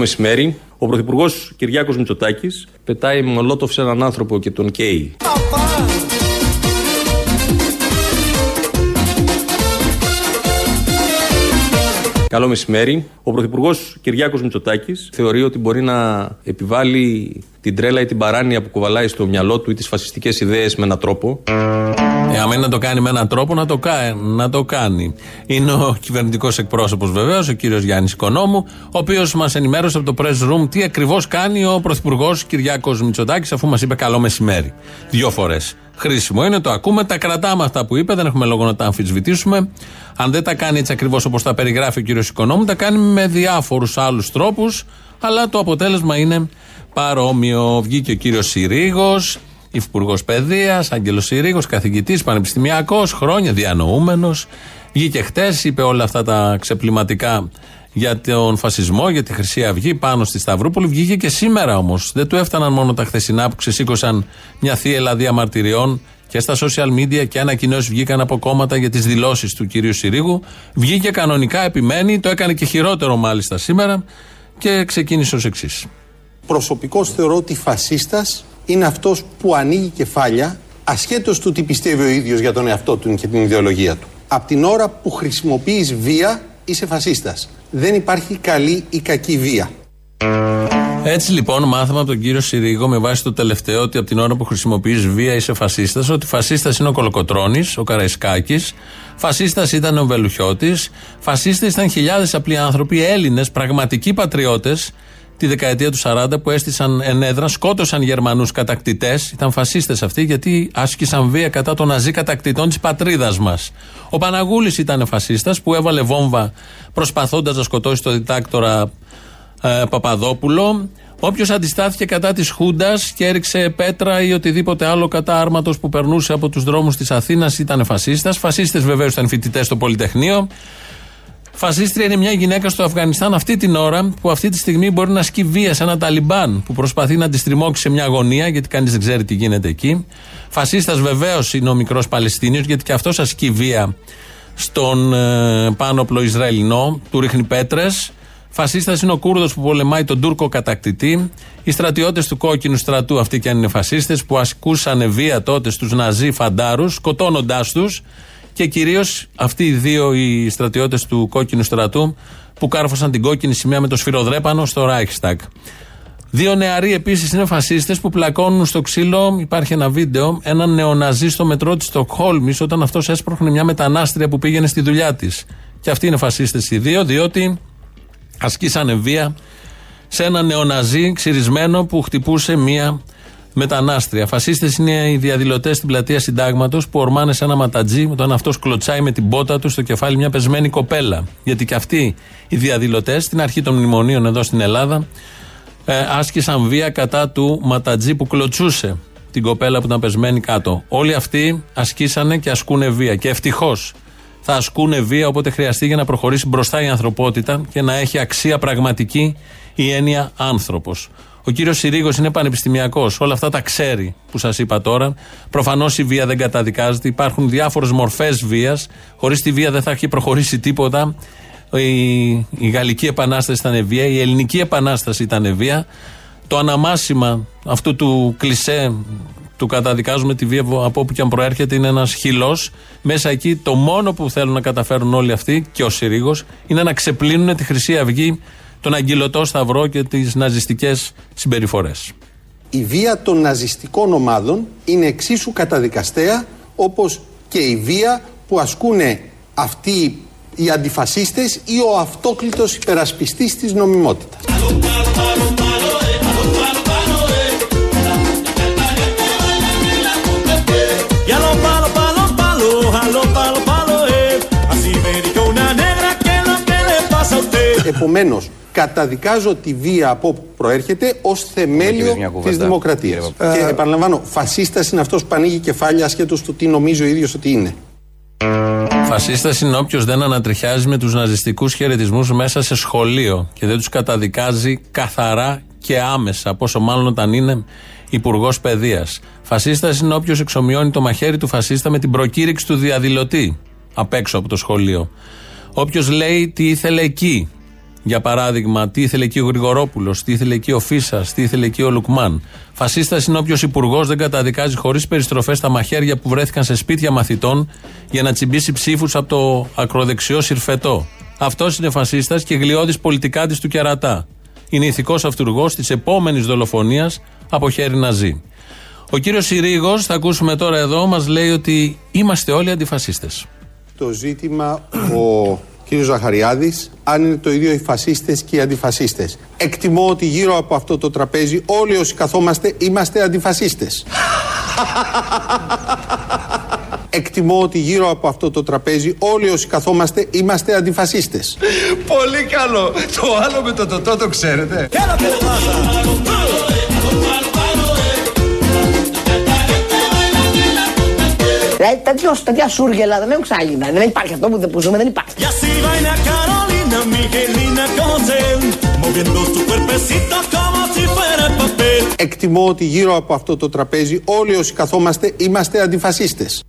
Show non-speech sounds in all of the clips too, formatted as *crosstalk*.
μεσημέρι. Ο Πρωθυπουργός Κυριάκος Μητσοτάκης πετάει μολότοφ σε έναν άνθρωπο και τον καίει. Καλό μεσημέρι. Ο Πρωθυπουργός Κυριάκος Μητσοτάκης θεωρεί ότι μπορεί να επιβάλλει την τρέλα ή την παράνοια που κουβαλάει στο μυαλό του ή τις φασιστικές ιδέες με έναν τρόπο. Ε, αν να το κάνει με έναν τρόπο, να το, κάνει, να το κάνει. Είναι ο κυβερνητικός εκπρόσωπος βεβαίως, ο κύριος Γιάννης Οικονόμου, ο οποίος μας ενημέρωσε από το press room τι ακριβώς κάνει ο Πρωθυπουργός Κυριάκος Μητσοτάκης, αφού μας είπε καλό μεσημέρι. Δύο φορές. Χρήσιμο είναι, το ακούμε, τα κρατάμε αυτά που είπε, δεν έχουμε λόγο να τα αμφισβητήσουμε. Αν δεν τα κάνει έτσι ακριβώς όπως τα περιγράφει ο κύριος Οικονόμου, τα κάνει με διάφορους άλλους τρόπους, αλλά το αποτέλεσμα είναι παρόμοιο. Βγήκε ο κύριος Συρίγος, υφυπουργός παιδείας, Άγγελος Συρίγος, καθηγητής, πανεπιστημιακός, χρόνια διανοούμενος. Βγήκε χτες, είπε όλα αυτά τα ξεπληματικά για τον φασισμό, για τη Χρυσή Αυγή πάνω στη Σταυρούπολη. Βγήκε και σήμερα όμως. Δεν του έφταναν μόνο τα χθεσινά που ξεσήκωσαν μια θύελα διαμαρτυριών και στα social media και ανακοινώσεις βγήκαν από κόμματα για τις δηλώσεις του κυρίου Συρίγου. Βγήκε κανονικά, επιμένει, το έκανε και χειρότερο μάλιστα σήμερα και ξεκίνησε ως εξής. Προσωπικώς θεωρώ ότι φασίστας είναι αυτός που ανοίγει κεφάλια ασχέτως του τι πιστεύει ο ίδιος για τον εαυτό του και την ιδεολογία του. Από την ώρα που χρησιμοποιείς βία, είσαι φασίστας. Δεν υπάρχει καλή ή κακή βία. Έτσι λοιπόν μάθαμε από τον κύριο Συρίγο με βάση το τελευταίο ότι από την ώρα που χρησιμοποιείς βία είσαι φασίστας, ότι φασίστας είναι ο Κολοκοτρόνη, ο Καραϊσκάκης, φασίστας ήταν ο Βελουχιώτης, φασίστες ήταν χιλιάδες απλοί άνθρωποι, Έλληνες, πραγματικοί πατριώτες, τη δεκαετία του 40 που έστησαν ενέδρα, σκότωσαν Γερμανούς κατακτητές. Ήταν φασίστες αυτοί γιατί άσκησαν βία κατά των ναζί κατακτητών της πατρίδας μας. Ο Παναγούλης ήταν φασίστας που έβαλε βόμβα προσπαθώντας να σκοτώσει το διτάκτορα ε, Παπαδόπουλο. Όποιος αντιστάθηκε κατά της Χούντας και έριξε πέτρα ή οτιδήποτε άλλο κατά άρματος που περνούσε από τους δρόμους της Αθήνας ήταν φασίστας. Φασίστες βεβαίως ήταν φοιτητές στο Πολυτεχνείο. Φασίστρια είναι μια γυναίκα στο Αφγανιστάν αυτή την ώρα που αυτή τη στιγμή μπορεί να ασκεί βία σε ένα Ταλιμπάν που προσπαθεί να της τριμώξει σε μια αγωνία γιατί κανείς δεν ξέρει τι γίνεται εκεί. Φασίστας βεβαίως είναι ο μικρός Παλαιστίνιος γιατί και αυτός ασκεί βία στον ε, πάνωπλο Ισραηλινό, του ρίχνει πέτρες. Φασίστας είναι ο Κούρδος που πολεμάει τον Τούρκο κατακτητή. Οι στρατιώτες του κόκκινου στρατού, αυτοί και αν είναι φασίστες, που ασκούσαν βία τότε στους Ναζί φαντάρους, σκοτώνοντάς τους. Και κυρίως αυτοί οι δύο οι στρατιώτες του κόκκινου στρατού που κάρφωσαν την κόκκινη σημαία με το σφυροδρέπανο στο Reichstag. Δύο νεαροί επίσης είναι φασίστες που πλακώνουν στο ξύλο. Υπάρχει ένα βίντεο. Έναν νεοναζί στο μετρό της Στοκχόλμης όταν αυτός έσπροχνε μια μετανάστρια που πήγαινε στη δουλειά της. Και αυτοί είναι φασίστες οι δύο, διότι ασκήσανε βία σε ένα νεοναζί ξυρισμένο που χτυπούσε μία μετανάστρια. Φασίστες είναι οι διαδηλωτές στην πλατεία Συντάγματος που ορμάνε σε ένα ματατζή όταν αυτός κλωτσάει με την πότα του στο κεφάλι μια πεσμένη κοπέλα. Γιατί και αυτοί οι διαδηλωτές στην αρχή των μνημονίων εδώ στην Ελλάδα ε, άσκησαν βία κατά του ματατζή που κλωτσούσε την κοπέλα που ήταν πεσμένη κάτω. Όλοι αυτοί ασκήσανε και ασκούνε βία. Και ευτυχώς θα ασκούνε βία όποτε χρειαστεί για να προχωρήσει μπροστά η ανθρωπότητα και να έχει αξία πραγματική η έννοια άνθρωπος. Ο κύριος Συρίγος είναι πανεπιστημιακός. Όλα αυτά τα ξέρει που σας είπα τώρα. Προφανώς η βία δεν καταδικάζεται. Υπάρχουν διάφορες μορφές βίας. Χωρίς τη βία δεν θα έχει προχωρήσει τίποτα. Η, η Γαλλική Επανάσταση ήταν βία. Η Ελληνική Επανάσταση ήταν βία. Το αναμάσιμα αυτού του κλισέ του καταδικάζουμε τη βία από όπου και αν προέρχεται είναι ένας χυλός. Μέσα εκεί το μόνο που θέλουν να καταφέρουν όλοι αυτοί και ο Συρίγος είναι να ξεπλύνουν τη Χρυσή Αυγή τον αγγυλωτό σταυρό και τις ναζιστικές συμπεριφορές. Η βία των ναζιστικών ομάδων είναι εξίσου καταδικαστέα όπως και η βία που ασκούν αυτοί οι αντιφασίστες ή ο αυτόκλητος υπερασπιστής της νομιμότητας. Επομένως, καταδικάζω τη βία από όπου προέρχεται ως θεμέλιο της δημοκρατίας. Και επαναλαμβάνω, φασίστας είναι αυτός που ανοίγει κεφάλια ασχέτω του τι νομίζει ο ίδιος ότι είναι. Φασίστας είναι όποιος δεν ανατριχιάζει με τους ναζιστικούς χαιρετισμούς μέσα σε σχολείο και δεν τους καταδικάζει καθαρά και άμεσα, πόσο μάλλον όταν είναι υπουργός παιδείας. Φασίστας είναι όποιος εξομοιώνει το μαχαίρι του φασίστα με την προκήρυξη του διαδηλωτή απ' έξω από το σχολείο. Όποιος λέει τι ήθελε εκεί Για παράδειγμα, τι ήθελε εκεί ο Γρηγορόπουλος, τι ήθελε εκεί ο Φίσας, τι ήθελε εκεί ο Λουκμάν. Φασίστας είναι όποιος υπουργός δεν καταδικάζει χωρίς περιστροφές τα μαχαίρια που βρέθηκαν σε σπίτια μαθητών για να τσιμπήσει ψήφους από το ακροδεξιό συρφετό. Αυτός είναι φασίστας και γλιώδης πολιτικάτη του κερατά. Είναι ηθικός αυτούργος της επόμενης δολοφονίας από χέρι Ναζί. Ο κύριος Συρίγος, θα ακούσουμε τώρα εδώ, μας λέει ότι είμαστε όλοι αντιφασίστες. Το ζήτημα ο κύριος Ζαχαριάδης, αν είναι το ίδιο οι φασίστες και οι αντιφασίστες. Εκτιμώ ότι γύρω από αυτό το τραπέζι όλοι όσοι καθόμαστε είμαστε αντιφασίστες. *laughs* Εκτιμώ ότι γύρω από αυτό το τραπέζι όλοι όσοι καθόμαστε είμαστε αντιφασίστες. Πολύ καλό. Το άλλο με το τοτό το ξέρετε. Δηλαδή τέτοιος, τέτοια σούργελα δεν έχουν ξαναγίνει. Δεν υπάρχει αυτό που, που ζούμε, δεν υπάρχει. Εκτιμώ ότι γύρω από αυτό το τραπέζι όλοι όσοι καθόμαστε είμαστε αντιφασίστες.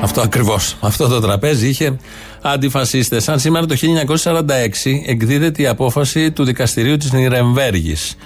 Αυτό ακριβώς. Αυτό το τραπέζι είχε αντιφασίστες. Αν σήμερα το 1946 εκδίδεται η απόφαση του δικαστηρίου της Νιρεμβέργης.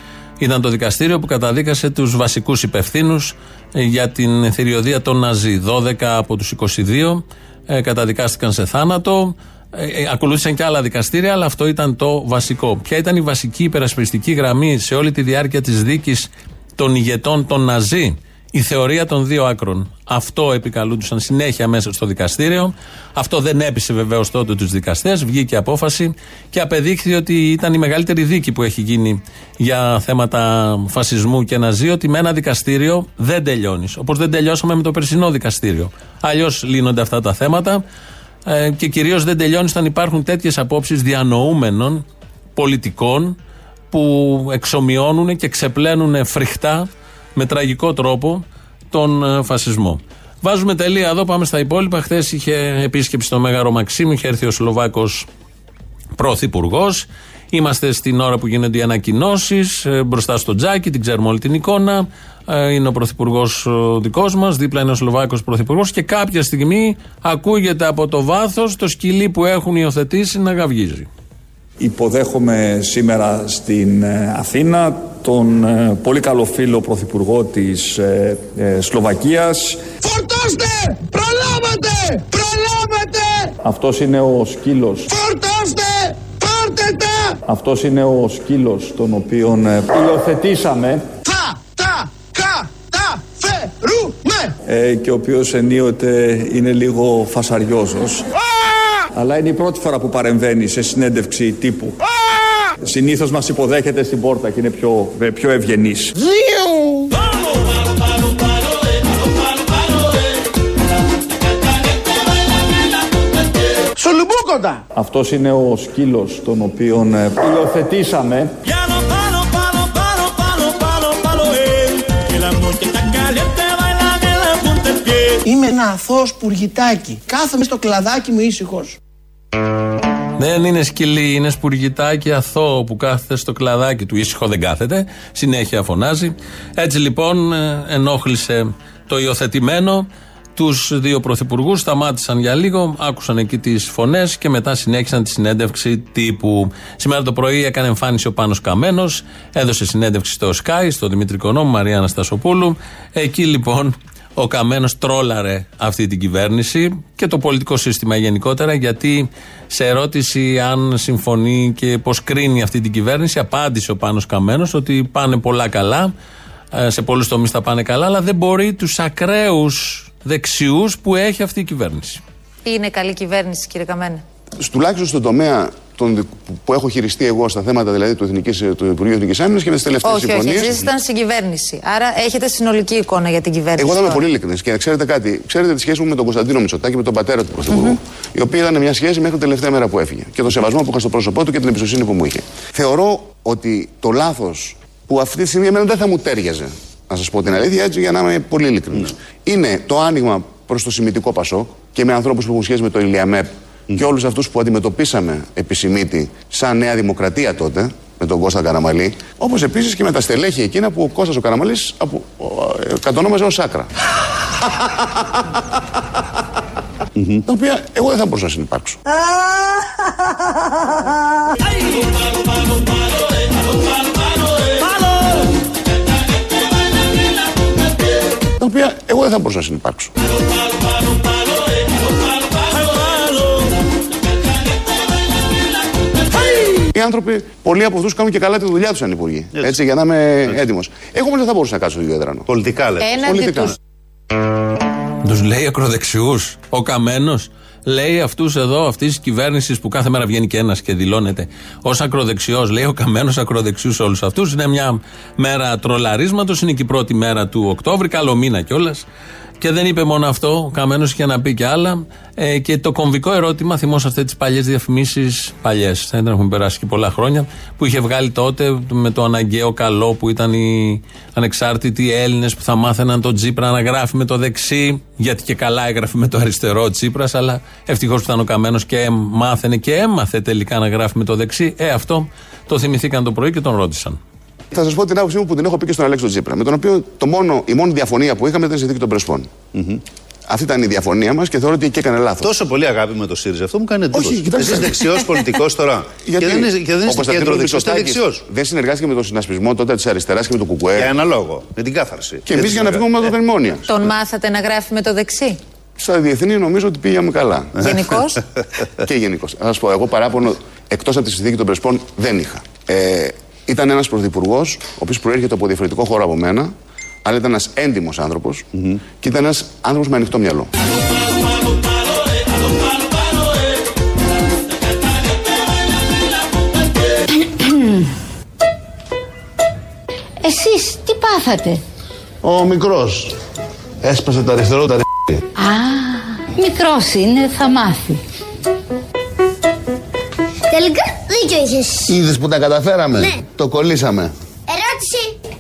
Ήταν το δικαστήριο που καταδίκασε τους βασικούς υπευθύνους ε, για την θηριωδία των Ναζί. 12 από τους 22 ε, καταδικάστηκαν σε θάνατο. Ε, ε, ακολούθησαν και άλλα δικαστήρια, αλλά αυτό ήταν το βασικό. Ποια ήταν η βασική υπερασπιστική γραμμή σε όλη τη διάρκεια της δίκης των ηγετών των Ναζί; Η θεωρία των δύο άκρων. Αυτό επικαλούντουσαν συνέχεια μέσα στο δικαστήριο. Αυτό δεν έπεισε βεβαίως τότε τους δικαστές. Βγήκε απόφαση και απεδείχθη ότι ήταν η μεγαλύτερη δίκη που έχει γίνει για θέματα φασισμού και ναζί. Ότι με ένα δικαστήριο δεν τελειώνεις. Όπως δεν τελειώσαμε με το περσινό δικαστήριο. Αλλιώς λύνονται αυτά τα θέματα. Ε, και κυρίως δεν τελειώνεις όταν υπάρχουν τέτοιες απόψεις διανοούμενων πολιτικών που εξομοιώνουν και ξεπλένουν φρικτά με τραγικό τρόπο τον ε, φασισμό. Βάζουμε τελεία εδώ, πάμε στα υπόλοιπα. Χθες είχε επίσκεψη στο Μέγαρο Μαξίμου, είχε έρθει ο Σλοβάκος πρωθυπουργός. Είμαστε στην ώρα που γίνονται οι ανακοινώσεις, ε, μπροστά στο τζάκι, την ξέρουμε όλη την εικόνα. Ε, είναι ο πρωθυπουργός δικός μας, δίπλα είναι ο Σλοβάκος πρωθυπουργός και κάποια στιγμή ακούγεται από το βάθος το σκυλί που έχουν υιοθετήσει να γαυγίζει. Υποδέχομαι σήμερα στην ε, Αθήνα τον ε, πολύ καλό φίλο πρωθυπουργό της ε, Σλοβακίας. Φορτώστε! Προλάβατε! Προλάβατε! Αυτός είναι ο σκύλος. Φορτώστε! Πάρτε τα! Αυτός είναι ο σκύλος τον οποίον υιοθετήσαμε. Θα τα κα τα φερούμε! Ε, και ο οποίος ενίοτε είναι λίγο φασαριόζος αλλά είναι η πρώτη φορά που παρεμβαίνει σε συνέντευξη τύπου. Συνήθως μας υποδέχεται στην πόρτα και είναι πιο, πιο ευγενής. Σολουμπούκοντα! Αυτός είναι ο σκύλος τον οποίον ε, υιοθετήσαμε. Είμαι ένα αθώος πουργητάκι. Κάθομαι στο κλαδάκι μου ήσυχος. Δεν είναι σκυλί, είναι σπουργητάκι αθώο που κάθεται στο κλαδάκι του. Ήσυχο δεν κάθεται, συνέχεια φωνάζει. Έτσι λοιπόν ε, ενόχλησε το υιοθετημένο. Τους δύο πρωθυπουργούς σταμάτησαν για λίγο, άκουσαν εκεί τις φωνές και μετά συνέχισαν τη συνέντευξη τύπου. Σήμερα το πρωί έκανε εμφάνιση ο Πάνος Καμένος, έδωσε συνέντευξη στο Sky, στο Δημητρικό Νόμο, Μαρία Αναστασοπούλου. Εκεί λοιπόν ο Καμένος τρόλαρε αυτή την κυβέρνηση και το πολιτικό σύστημα γενικότερα, γιατί σε ερώτηση αν συμφωνεί και πώς κρίνει αυτή την κυβέρνηση, απάντησε ο Πάνος Καμένος ότι πάνε πολλά καλά, ε, σε πολλούς τομείς θα πάνε καλά, αλλά δεν μπορεί τους ακραίους δεξιούς που έχει αυτή η κυβέρνηση. Είναι καλή κυβέρνηση, κύριε Καμένε. Τουλάχιστον στον τομέα τον, που έχω χειριστεί εγώ στα θέματα δηλαδή του, Εθνικής, του Υπουργείου Εθνικής Άμυνας και με τις τελευταίες συμφωνίε. Όχι, εσείς ήταν στην κυβέρνηση. Άρα έχετε συνολική εικόνα για την κυβέρνηση. Εγώ θα είμαι πολύ ειλικρινής και ξέρετε κάτι. Ξέρετε τη σχέση μου με τον Κωνσταντίνο Μητσοτάκη, με τον πατέρα του Πρωθυπουργού, mm-hmm. η οποία ήταν μια σχέση μέχρι την τελευταία μέρα που έφυγε. Και τον σεβασμό που είχα στο πρόσωπό του και την εμπιστοσύνη που μου είχε. Θεωρώ ότι το λάθος που αυτή τη στιγμή εμένα δεν θα μου τέριαζε, να σας πω την αλήθεια έτσι για να είμαι πολύ ειλικρινής, mm-hmm. είναι το άνοιγμα προς το σημητικό Πασό και με ανθρώπους που έχουν σχέση με το Ιλιαμέπ και όλους αυτούς που αντιμετωπίσαμε επισημίτη σαν Νέα Δημοκρατία τότε με τον Κώστα Καραμαλή, όπως επίσης και με τα στελέχη εκείνα που ο Κώστας ο Καραμαλής απο, ε, κατονόμαζε ως άκρα. τα οποία εγώ δεν θα μπορούσα να συνεπάρξω. Τα οποία εγώ δεν θα μπορούσα να συνεπάρξω. Οι άνθρωποι, πολλοί από αυτούς κάνουν και καλά τη δουλειά τους σαν υπουργοί. Έτσι. για να είμαι έτοιμος. Εγώ όμως δεν θα μπορούσα να κάτσω στο ίδιο έδρανο. Πολιτικά λέτε. Έναντι Πολιτικά. τους. Τους λέει ακροδεξιούς. Ο Καμένος λέει αυτούς εδώ, αυτής της κυβέρνησης που κάθε μέρα βγαίνει και ένας και δηλώνεται ως ακροδεξιός. Λέει ο Καμένος ακροδεξιούς όλους αυτούς. Είναι μια μέρα τρολαρίσματος. Είναι και η πρώτη μέρα του Οκτώβρη. Καλό μήνα κιόλας. Και δεν είπε μόνο αυτό. Ο Καμένος είχε να πει και άλλα. Ε, και το κομβικό ερώτημα, θυμόσαστε τις παλιές διαφημίσεις. Παλιές, δεν έχουν περάσει και πολλά χρόνια. Που είχε βγάλει τότε με το αναγκαίο καλό που ήταν οι ανεξάρτητοι Έλληνες που θα μάθαιναν τον Τσίπρα να γράφει με το δεξί. Γιατί και καλά έγραφε με το αριστερό Τσίπρας. Αλλά ευτυχώς που ήταν ο Καμένος και μάθαινε και έμαθε τελικά να γράφει με το δεξί. Ε, αυτό το θυμηθήκαν το πρωί και τον ρώτησαν. Θα σας πω την άποψή μου που την έχω πει και στον Αλέξο Τζίπρα. Με τον οποίο το μόνο, η μόνη διαφωνία που είχαμε ήταν στη συνθήκη των Πρεσπών. Αυτή ήταν η διαφωνία μας και θεωρώ ότι εκεί έκανε λάθος. Τόσο πολύ αγάπη με το ΣΥΡΙΖΑ. Αυτό μου κάνει εντύπωση. Όχι, κοιτάξτε. Εσεί δεξιός πολιτικός τώρα. *laughs* Γιατί Και δεν, είσαι- και δεν ο είστε Κωνσταντίνος κέντρο δεξιός, είστε Μητσοτάκης δεξιός. Δεν συνεργάστηκε με τον συνασπισμό τότε της αριστεράς και με το Κουκουέ. Για ένα λόγο. Με την κάθαρση. Και εμείς για να βγούμε με το μνημόνια. Τον μάθατε να γράφει με το δεξί; Στα διεθνή νομίζω ότι πήγαμε καλά. *laughs* Γενικώς; και γενικώς. Θα σας πω, εγώ παράπονο εκτός από τη συνθήκη των Πρεσπών δεν είχα. Ε, ήταν ένας πρωθυπουργός, ο οποίος προέρχεται από διαφορετικό χώρο από μένα, αλλά ήταν ένας έντιμος άνθρωπος και ήταν ένας άνθρωπος με ανοιχτό μυαλό. Εσείς τι πάθατε; Ο μικρός. Έσπασε το αριστερό τα Α, μικρός είναι, θα μάθει. Τελικά δίκιο είχες. Είδες που τα καταφέραμε; Ναι. Το κολλήσαμε. Ερώτηση.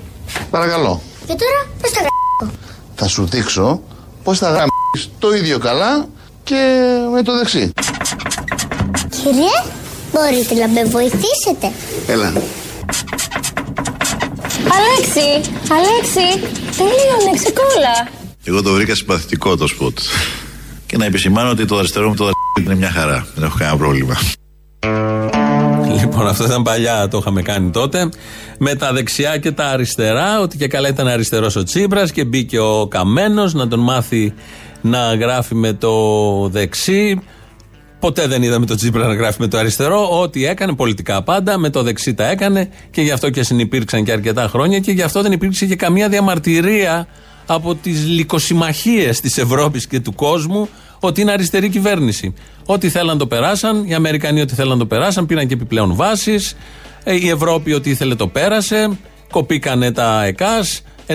Παρακαλώ. Και τώρα πώς τα γράψω. Θα σου δείξω πώς θα γράψει το ίδιο καλά και με το δεξί. Κύριε, μπορείτε να με βοηθήσετε. Έλα. Αλέξη, Αλέξη, τελείωνε, ξεκόλα. Εγώ το βρήκα συμπαθητικό το σποτ. Και να επισημάνω ότι το αριστερό μου το είναι μια χαρά. Δεν έχω κανένα πρόβλημα. Λοιπόν, αυτό ήταν παλιά, το είχαμε κάνει τότε. Με τα δεξιά και τα αριστερά, ότι και καλά ήταν αριστερός ο Τσίπρας και μπήκε ο Καμένος να τον μάθει να γράφει με το δεξί. Ποτέ δεν είδαμε τον Τσίπρα να γράφει με το αριστερό. Ό,τι έκανε, πολιτικά πάντα, με το δεξί τα έκανε και γι' αυτό και συνυπήρξαν και αρκετά χρόνια και γι' αυτό δεν υπήρξε και καμία διαμαρτυρία από τις λικοσυμμαχίε της Ευρώπης και του κόσμου ότι είναι αριστερή κυβέρνηση. Ό,τι θέλαν το περάσαν, οι Αμερικανοί ό,τι θέλαν το περάσαν, πήραν και επιπλέον βάσεις. Η Ευρώπη ό,τι ήθελε το πέρασε. Κοπήκανε τα ΕΚΑΣ. 99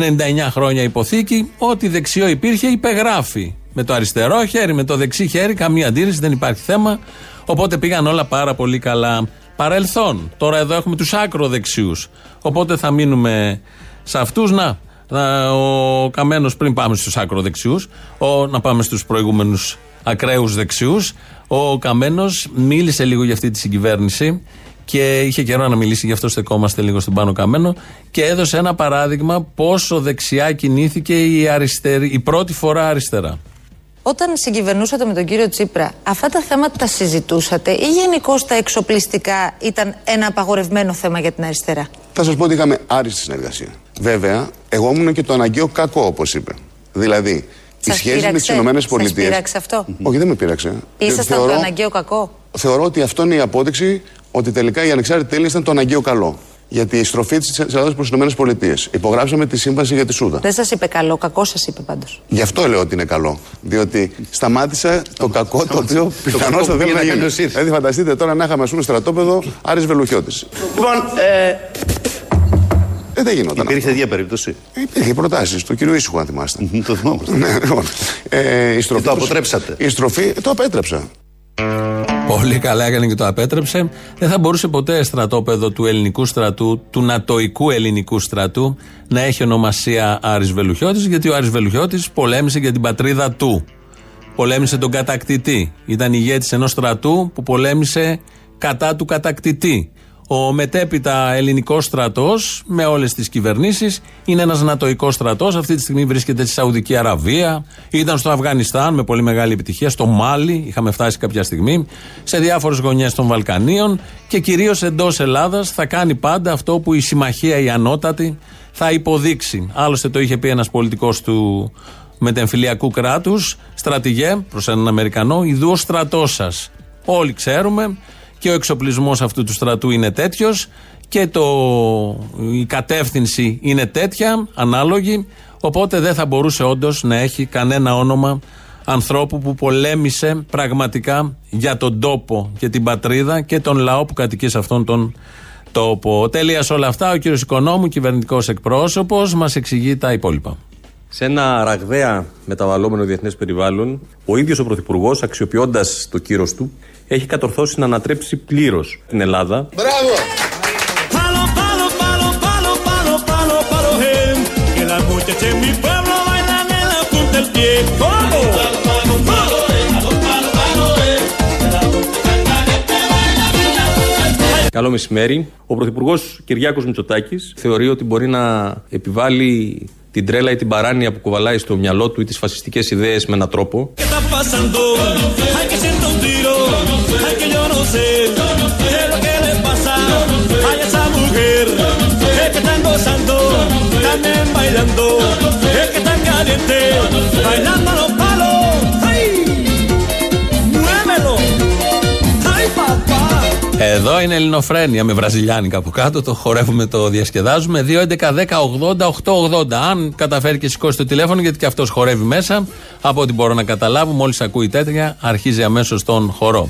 χρόνια υποθήκη. Ό,τι δεξιό υπήρχε υπεγράφει. Με το αριστερό χέρι, με το δεξί χέρι, καμία αντίρρηση, δεν υπάρχει θέμα. Οπότε πήγαν όλα πάρα πολύ καλά. Παρελθόν. Τώρα εδώ έχουμε τους άκροδεξιούς. Οπότε θα μείνουμε σε αυτούς. Να, να, ο Καμένος πριν πάμε στους άκροδεξιού, να πάμε στους προηγούμενους ακραίους δεξιούς. Ο Καμένος μίλησε λίγο για αυτή τη συγκυβέρνηση και είχε καιρό να μιλήσει, γι' αυτό στεκόμαστε λίγο στον πάνω Καμένο και έδωσε ένα παράδειγμα πόσο δεξιά κινήθηκε η, αριστερή, η πρώτη φορά αριστερά. Όταν συγκυβερνούσατε με τον κύριο Τσίπρα, αυτά τα θέματα τα συζητούσατε ή γενικώ τα εξοπλιστικά ήταν ένα απαγορευμένο θέμα για την αριστερά; Θα σας πω ότι είχαμε άριστη συνεργασία. Βέβαια, εγώ ήμουν και το αναγκαίο κακό, όπως είπε. Δηλαδή, η Σας σχέση με τις πείραξε; Ηνωμένες Σας Πολιτείε. πείραξε αυτό; Όχι, δεν με πείραξε. Ήσασταν το Θεωρώ- αναγκαίο κακό; Θεωρώ ότι αυτό είναι η απόδειξη ότι τελικά οι ανεξάρτητοι Έλληνε ήταν το αναγκαίο καλό. Γιατί η στροφή της Ελλάδας προς τις ΗΠΑ. Υπογράψαμε τη σύμβαση για τη Σούδα. Δεν σας είπε καλό, κακό σας είπε πάντως. Γι' αυτό λέω ότι είναι καλό. Διότι σταμάτησα το κακό το οποίο πιθανώ κακό θα που δεν πήγε να να γίνει. κάνει ο ΣΥΡΙΖΑ. Δηλαδή, φανταστείτε τώρα να είχαμε, ας πούμε, στρατόπεδο Άρης Βελουχιώτης. Λοιπόν, ε, Ε, δεν γινόταν. υπήρχε τέτοια περίπτωση; Ε, Υπήρχε προτάσεις του κύριου Ήσυχου, αν θυμάστε. το θυμόμαστε. Ναι, λοιπόν. Ε, η στροφή το τους- αποτρέψατε. Η στροφή, ε, το απέτρεψα. Πολύ καλά έκανε και το απέτρεψε. Δεν θα μπορούσε ποτέ στρατόπεδο του ελληνικού στρατού, του νατοϊκού ελληνικού στρατού, να έχει ονομασία Άρης Βελουχιώτης, γιατί ο Άρης Βελουχιώτης πολέμησε για την πατρίδα του. Πολέμησε τον κατακτητή. Ήταν ηγέτης ενός στρατού που πολέμησε κατά του κατακτητή. Ο μετέπειτα ελληνικός στρατός με όλες τις κυβερνήσεις είναι ένας νατοϊκός στρατός. Αυτή τη στιγμή βρίσκεται στη Σαουδική Αραβία. Ήταν στο Αφγανιστάν με πολύ μεγάλη επιτυχία. Στο Μάλι, είχαμε φτάσει κάποια στιγμή. Σε διάφορες γωνιές των Βαλκανίων. Και κυρίως εντός Ελλάδας θα κάνει πάντα αυτό που η συμμαχία η ανώτατη θα υποδείξει. Άλλωστε το είχε πει ένας πολιτικός του μετεμφυλιακού κράτους, στρατηγέ, προς έναν Αμερικανό, ιδού ο στρατός σας. Όλοι ξέρουμε και ο εξοπλισμός αυτού του στρατού είναι τέτοιος και το, η κατεύθυνση είναι τέτοια, ανάλογη. Οπότε δεν θα μπορούσε όντως να έχει κανένα όνομα ανθρώπου που πολέμησε πραγματικά για τον τόπο και την πατρίδα και τον λαό που κατοικεί σε αυτόν τον τόπο. Τέλειας σε όλα αυτά, ο κύριος Οικονόμου, κυβερνητικός εκπρόσωπος, μας εξηγεί τα υπόλοιπα. Σε ένα ραγδαία μεταβαλλόμενο διεθνές περιβάλλον, ο ίδιος ο Πρωθυπουργός, αξιοποιώντας το κύρος του, έχει κατορθώσει να ανατρέψει πλήρως την Ελλάδα. Μπράβο! Καλό μεσημέρι. Ο Πρωθυπουργός Κυριάκος Μητσοτάκης θεωρεί ότι μπορεί να επιβάλλει την τρέλα ή την παράνοια που κουβαλάει στο μυαλό του ή τις φασιστικές ιδέες με έναν τρόπο. Εδώ είναι Ελληνοφρένια με βραζιλιάνικα από κάτω. Το χορεύουμε, το διασκεδάζουμε. 2.11.10.80.880. Αν καταφέρει και σηκώσει το τηλέφωνο, γιατί και αυτός χορεύει μέσα, από ό,τι μπορώ να καταλάβω, μόλις ακούει τέτοια, αρχίζει αμέσως τον χορό.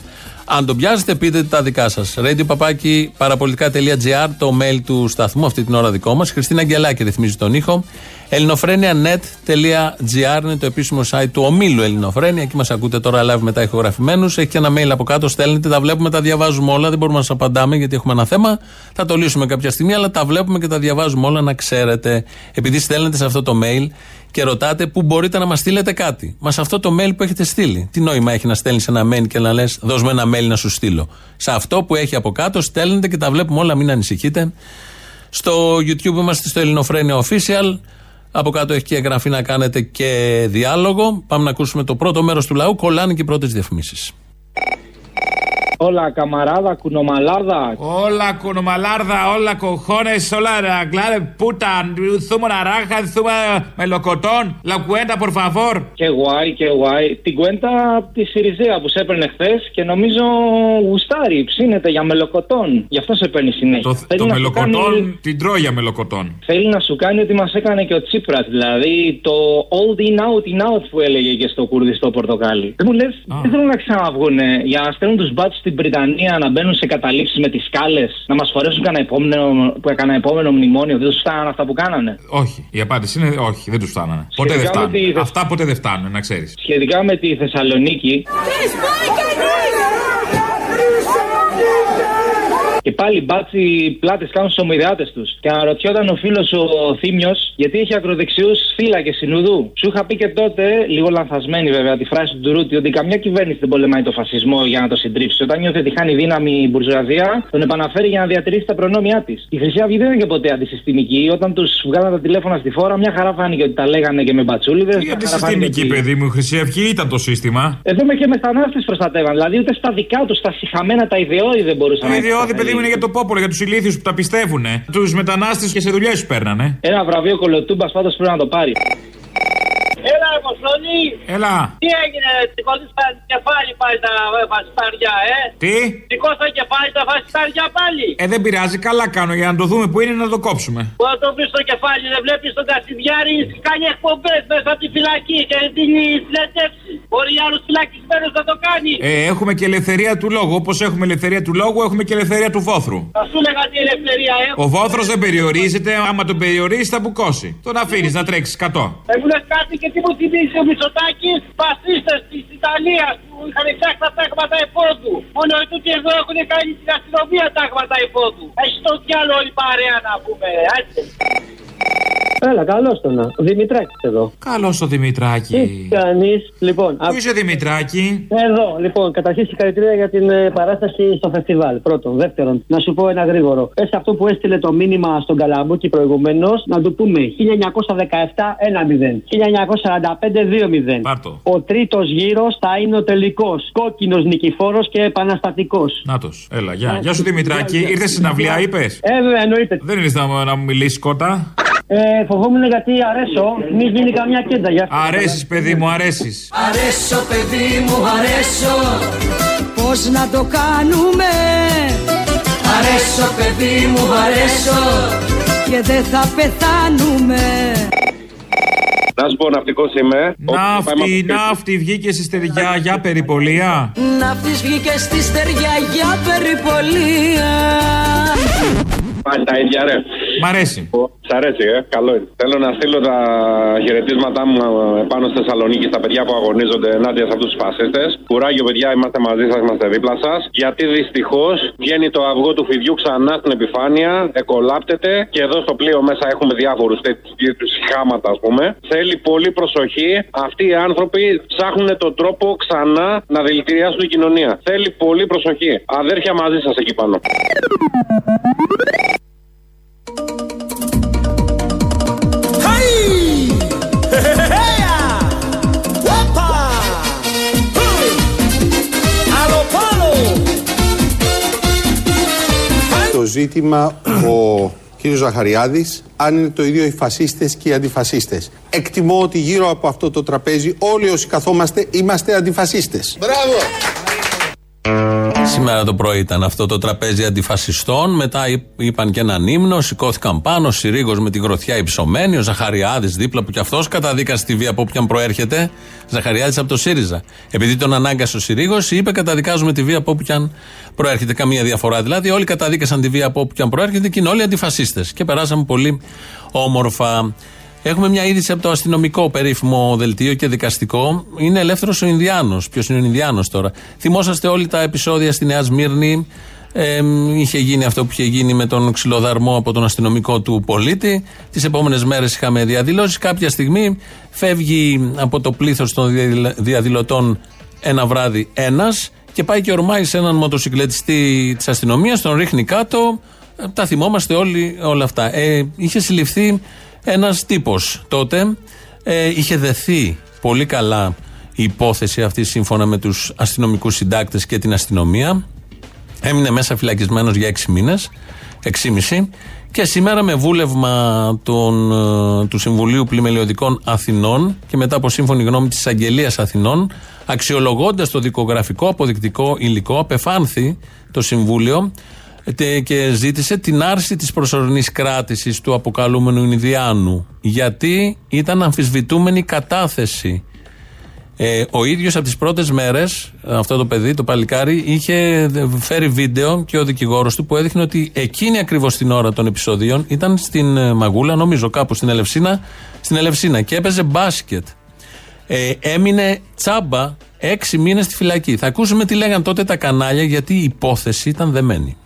Αν τον πιάσετε, πείτε τα δικά σας. Radio παπάκι παραπολιτικά.gr, το mail του σταθμού, αυτή την ώρα δικό μας. Χριστίνα Αγγελάκη ρυθμίζει τον ήχο. ελληνοφρένια.net.gr είναι το επίσημο site του ομίλου Ελληνοφρένια. Εκεί μας ακούτε τώρα live μετά ηχογραφημένους. Έχει και ένα mail από κάτω, στέλνετε, τα βλέπουμε, τα διαβάζουμε όλα. Δεν μπορούμε να σας απαντάμε γιατί έχουμε ένα θέμα. Θα το λύσουμε κάποια στιγμή, αλλά τα βλέπουμε και τα διαβάζουμε όλα να ξέρετε. Επειδή στέλνετε σε αυτό το mail και ρωτάτε πού μπορείτε να μας στείλετε κάτι. Μα αυτό το mail που έχετε στείλει. Τι νόημα έχει να στέλνεις ένα mail και να λες: Δώσ' με ένα mail να σου στείλω. Σε αυτό που έχει από κάτω στέλνετε και τα βλέπουμε όλα, μην ανησυχείτε. Στο YouTube είμαστε στο Ελληνοφρένια Official. Από κάτω έχει και εγγραφή να κάνετε και διάλογο. Πάμε να ακούσουμε το πρώτο μέρος του λαού. Κολλάνε και οι πρώτες διαφημίσεις. Hola, camarada, cunomalada. Hola, cunomalarda, hola, cojones, hola, claro, puta, zumo naranja, zumo melocotón. La cuenta, por favor. Και guay, και guay. Την κουέντα από της Σιριζέα που σε έπαιρνε χθες και νομίζω γουστάρει, ψήνεται για μελοκοτόν. Γι' αυτό σε παίρνει συνέχεια. Το, Θέλει το να σου μελοκοτόν, κάνει- την τρώει για μελοκοτόν. Θέλει να σου κάνει ότι μας έκανε και ο Τσίπρας. Δηλαδή το old in out in out που έλεγε και στο κουρδιστό πορτοκάλι. Δεν μου λες, δεν θέλουν να ξαναβγούν για να στέλνουν τους μπάτσου στην Βρυτανία να μπαίνουν σε καταλήψεις με τις σκάλες, να μας φορέσουν κανένα επόμενο, κανένα επόμενο μνημόνιο. Δεν τους φτάνουν αυτά που κάνανε. Όχι. Η απάντηση είναι όχι, δεν τους φτάνανε. Ποτέ δεν Σχετικά με φτάνουν. τη- Αυτά ποτέ δεν φτάνουν, να ξέρεις. Σχετικά με τη Θεσσαλονίκη. Και πάλι μπάτσι πλάτες κάνουν στους ομοιδιάτε τους. Και αναρωτιόταν ο φίλος ο Θήμιος γιατί έχει ακροδεξιούς φύλακε συνουδού. Σου είχα πει και τότε, λίγο λανθασμένη βέβαια, τη φράση του Ντουρούτη, ότι καμιά κυβέρνηση δεν πολεμάει το φασισμό για να το συντρίψει. Όταν νιώθει ότι χάνει δύναμη η μπουρζουαζία, τον επαναφέρει για να διατηρήσει τα προνόμια της. Η Χρυσή Αυγή δεν είναι και ποτέ αντισυστημική. Όταν τους βγάλαν τα τηλέφωνα στη φόρα, μια χαρά φάνηκε ότι τα λέγανε και με μπατσούλιδες. Η αντισυστημική, παιδί μου, η Χρυσή Αυγή ήταν το σύστημα. Εδώ με και μετανάστες προστατεύαν. Δηλαδή ούτε στα δικά τους, τα συχαμένα, τα ιδεώδη δεν μπορούσαν Το να ιδιώδη, παιδί μου, είναι για το πόπολο, για τους ηλίθιους που τα πιστεύουν. Τους μετανάστες και σε δουλειές τους παίρνανε. Ένα βραβείο κολοτούμπας πάντως πρέπει να το πάρει. Έλα, Αποστολή! Έλα. Τι έγινε, σηκώθησα κεφάλι πάλι τα φασιστάρια, ε! Τι; Σηκώθησα κεφάλι τα φασιστάρια πάλι! Ε, δεν πειράζει, καλά κάνω για να το δούμε που είναι να το κόψουμε. Που να το βρεις στο κεφάλι, δεν βλέπεις τον Κασιδιάρη κάνει εκπομπές μέσα από τη φυλακή και δίνει συνεντεύξει. Μπορεί άλλους φυλακισμένους να το κάνει. Ε, έχουμε και ελευθερία του λόγου. Όπως έχουμε ελευθερία του λόγου, έχουμε και ελευθερία του βόθρου. Θα σου λέγα τι ελευθερία έχω. Ο βόθρος δεν περιορίζεται, άμα τον περιορίζεις θα μπουκώσει. Τον αφήνεις να τρέξεις 100. Δεν μου λες κάτι και τι μου θυμίζει ο Μητσοτάκης, φασίστες της Ιταλίας που είχαν φτιάξει τα τάγματα εφόδου. Μόνο τούτοι εδώ έχουν κάνει την αστυνομία τάγματα εφόδου. Έχει το διάλογο όλη η παρέα να πούμε, έτσι. Έλα, καλώς το να. Δημητράκης εδώ. Καλώς το Δημητράκη. Τι κάνεις, λοιπόν. Πού είσαι Δημητράκη; Εδώ, λοιπόν, καταρχήν συγχαρητήρια για την ε, παράσταση στο φεστιβάλ. Πρώτον. Δεύτερον, να σου πω ένα γρήγορο. Πες αυτό που έστειλε το μήνυμα στον Καλαμπούκι προηγουμένως, να του πούμε 1917 1-0, 1945 2-0. Πάρτο. Ο τρίτος γύρος θα είναι ο τελικός. Κόκκινος νικηφόρος και επαναστατικός. Νάτος. Έλα, γεια. Γεια σου Δημητράκη. γεια. Ήρθες στην αυλία, είπες; Ε, βέβαια, εννοείται. Δεν ήρθες να, να μου μιλήσεις κότα. Ε, φοβόμουν γιατί αρέσω, μην γίνει καμιά κέντα για αυτό. Αρέσεις, παιδί μου, αρέσεις. Αρέσω παιδί μου, αρέσω Πώς να το κάνουμε; Αρέσω παιδί μου, αρέσω Και δεν θα πεθάνουμε Να σου πω, ναυτικός είμαι. Ναύτη, ναύτη, βγήκε στη στεριά για περιπολία. Ναύτης βγήκε στη στεριά για περιπολία Πάλι τα ίδια, ρε. Μ' αρέσει. Σ' αρέσει, ε. Καλό είναι. Θέλω να στείλω τα χαιρετίσματά μου ε, πάνω στη Θεσσαλονίκη στα παιδιά που αγωνίζονται ενάντια σε αυτούς τους φασίστες. Κουράγιο, παιδιά, είμαστε μαζί σας, είμαστε δίπλα σας. Γιατί δυστυχώς βγαίνει το αυγό του φιδιού ξανά στην επιφάνεια, εκολάπτεται και εδώ στο πλοίο μέσα έχουμε διάφορους τέτοιους χάματα, ας πούμε. Θέλει πολύ προσοχή. Αυτοί οι άνθρωποι ψάχνουν τον τρόπο ξανά να δηλητηριάσουν την κοινωνία. Θέλει πολύ προσοχή. Αδέρφια μαζί σας εκεί πάνω. Ζήτημα ο κύριος Ζαχαριάδης αν είναι το ίδιο οι φασίστες και οι αντιφασίστες. Εκτιμώ ότι γύρω από αυτό το τραπέζι όλοι όσοι καθόμαστε είμαστε αντιφασίστες. Μπράβο! Σήμερα το πρωί ήταν αυτό το τραπέζι αντιφασιστών. Μετά είπ- είπαν και έναν ύμνο, σηκώθηκαν πάνω. Ο Συρίγος με τη γροθιά υψωμένη, ο Ζαχαριάδης δίπλα που κι αυτός καταδίκασε τη βία από όποιον προέρχεται. Ζαχαριάδης από το ΣΥΡΙΖΑ. Επειδή τον ανάγκασε ο Συρίγος, είπε καταδικάζουμε τη βία από όποιον προέρχεται. Καμία διαφορά δηλαδή. Όλοι καταδίκασαν τη βία από όποιον προέρχεται και είναι όλοι αντιφασίστες. Και περάσαμε πολύ όμορφα. Έχουμε μια είδηση από το αστυνομικό περίφημο δελτίο και δικαστικό. Είναι ελεύθερος ο Ινδιάνος. Ποιος είναι ο Ινδιάνος τώρα; Θυμόσαστε όλοι τα επεισόδια στη Νέα Σμύρνη. Ε, είχε γίνει αυτό που είχε γίνει με τον ξυλοδαρμό από τον αστυνομικό του πολίτη. Τις επόμενες μέρες είχαμε διαδηλώσεις. Κάποια στιγμή φεύγει από το πλήθος των διαδηλ- διαδηλωτών ένα βράδυ ένας και πάει και ορμάει σε έναν μοτοσυκλετιστή της αστυνομίας, τον ρίχνει κάτω. Ε, Τα θυμόμαστε όλοι όλα αυτά. Ε, είχε συλληφθεί ένας τύπος τότε. Ε, είχε δεθεί πολύ καλά η υπόθεση αυτή σύμφωνα με τους αστυνομικούς συντάκτες και την αστυνομία. Έμεινε μέσα φυλακισμένος για έξι μήνες, εξήμιση. Και σήμερα με βούλευμα των, ε, του Συμβουλίου Πλημελιωδικών Αθηνών και μετά από σύμφωνη γνώμη της Αγγελίας Αθηνών, αξιολογώντας το δικογραφικό αποδεικτικό υλικό, απεφάνθη το Συμβούλιο τε- και ζήτησε την άρση της προσωρινής κράτησης του αποκαλούμενου Ινδιάνου. Γιατί ήταν αμφισβητούμενη κατάθεση ε, ο ίδιος από τις πρώτες μέρες, αυτό το παιδί, το παλικάρι, είχε φέρει βίντεο και ο δικηγόρος του που έδειχνε ότι εκείνη ακριβώς την ώρα των επεισοδίων ήταν στην ε, Μαγούλα, νομίζω κάπου στην Ελευσίνα, στην Ελευσίνα και έπαιζε μπάσκετ. Ε, έμεινε τσάμπα έξι μήνες στη φυλακή. Θα ακούσουμε τι λέγαν τότε τα κανάλια γιατί η υπόθεση ήταν δεμένη.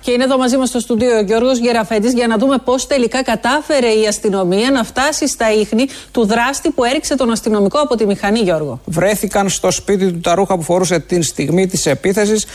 Και είναι εδώ μαζί μας στο στούντιο ο Γιώργος Γεραφέτη για να δούμε πώς τελικά κατάφερε η αστυνομία να φτάσει στα ίχνη του δράστη που έριξε τον αστυνομικό από τη μηχανή, Γιώργο. βρέθηκαν στο σπίτι του τα ρούχα που φορούσε την στιγμή της επίθεσης.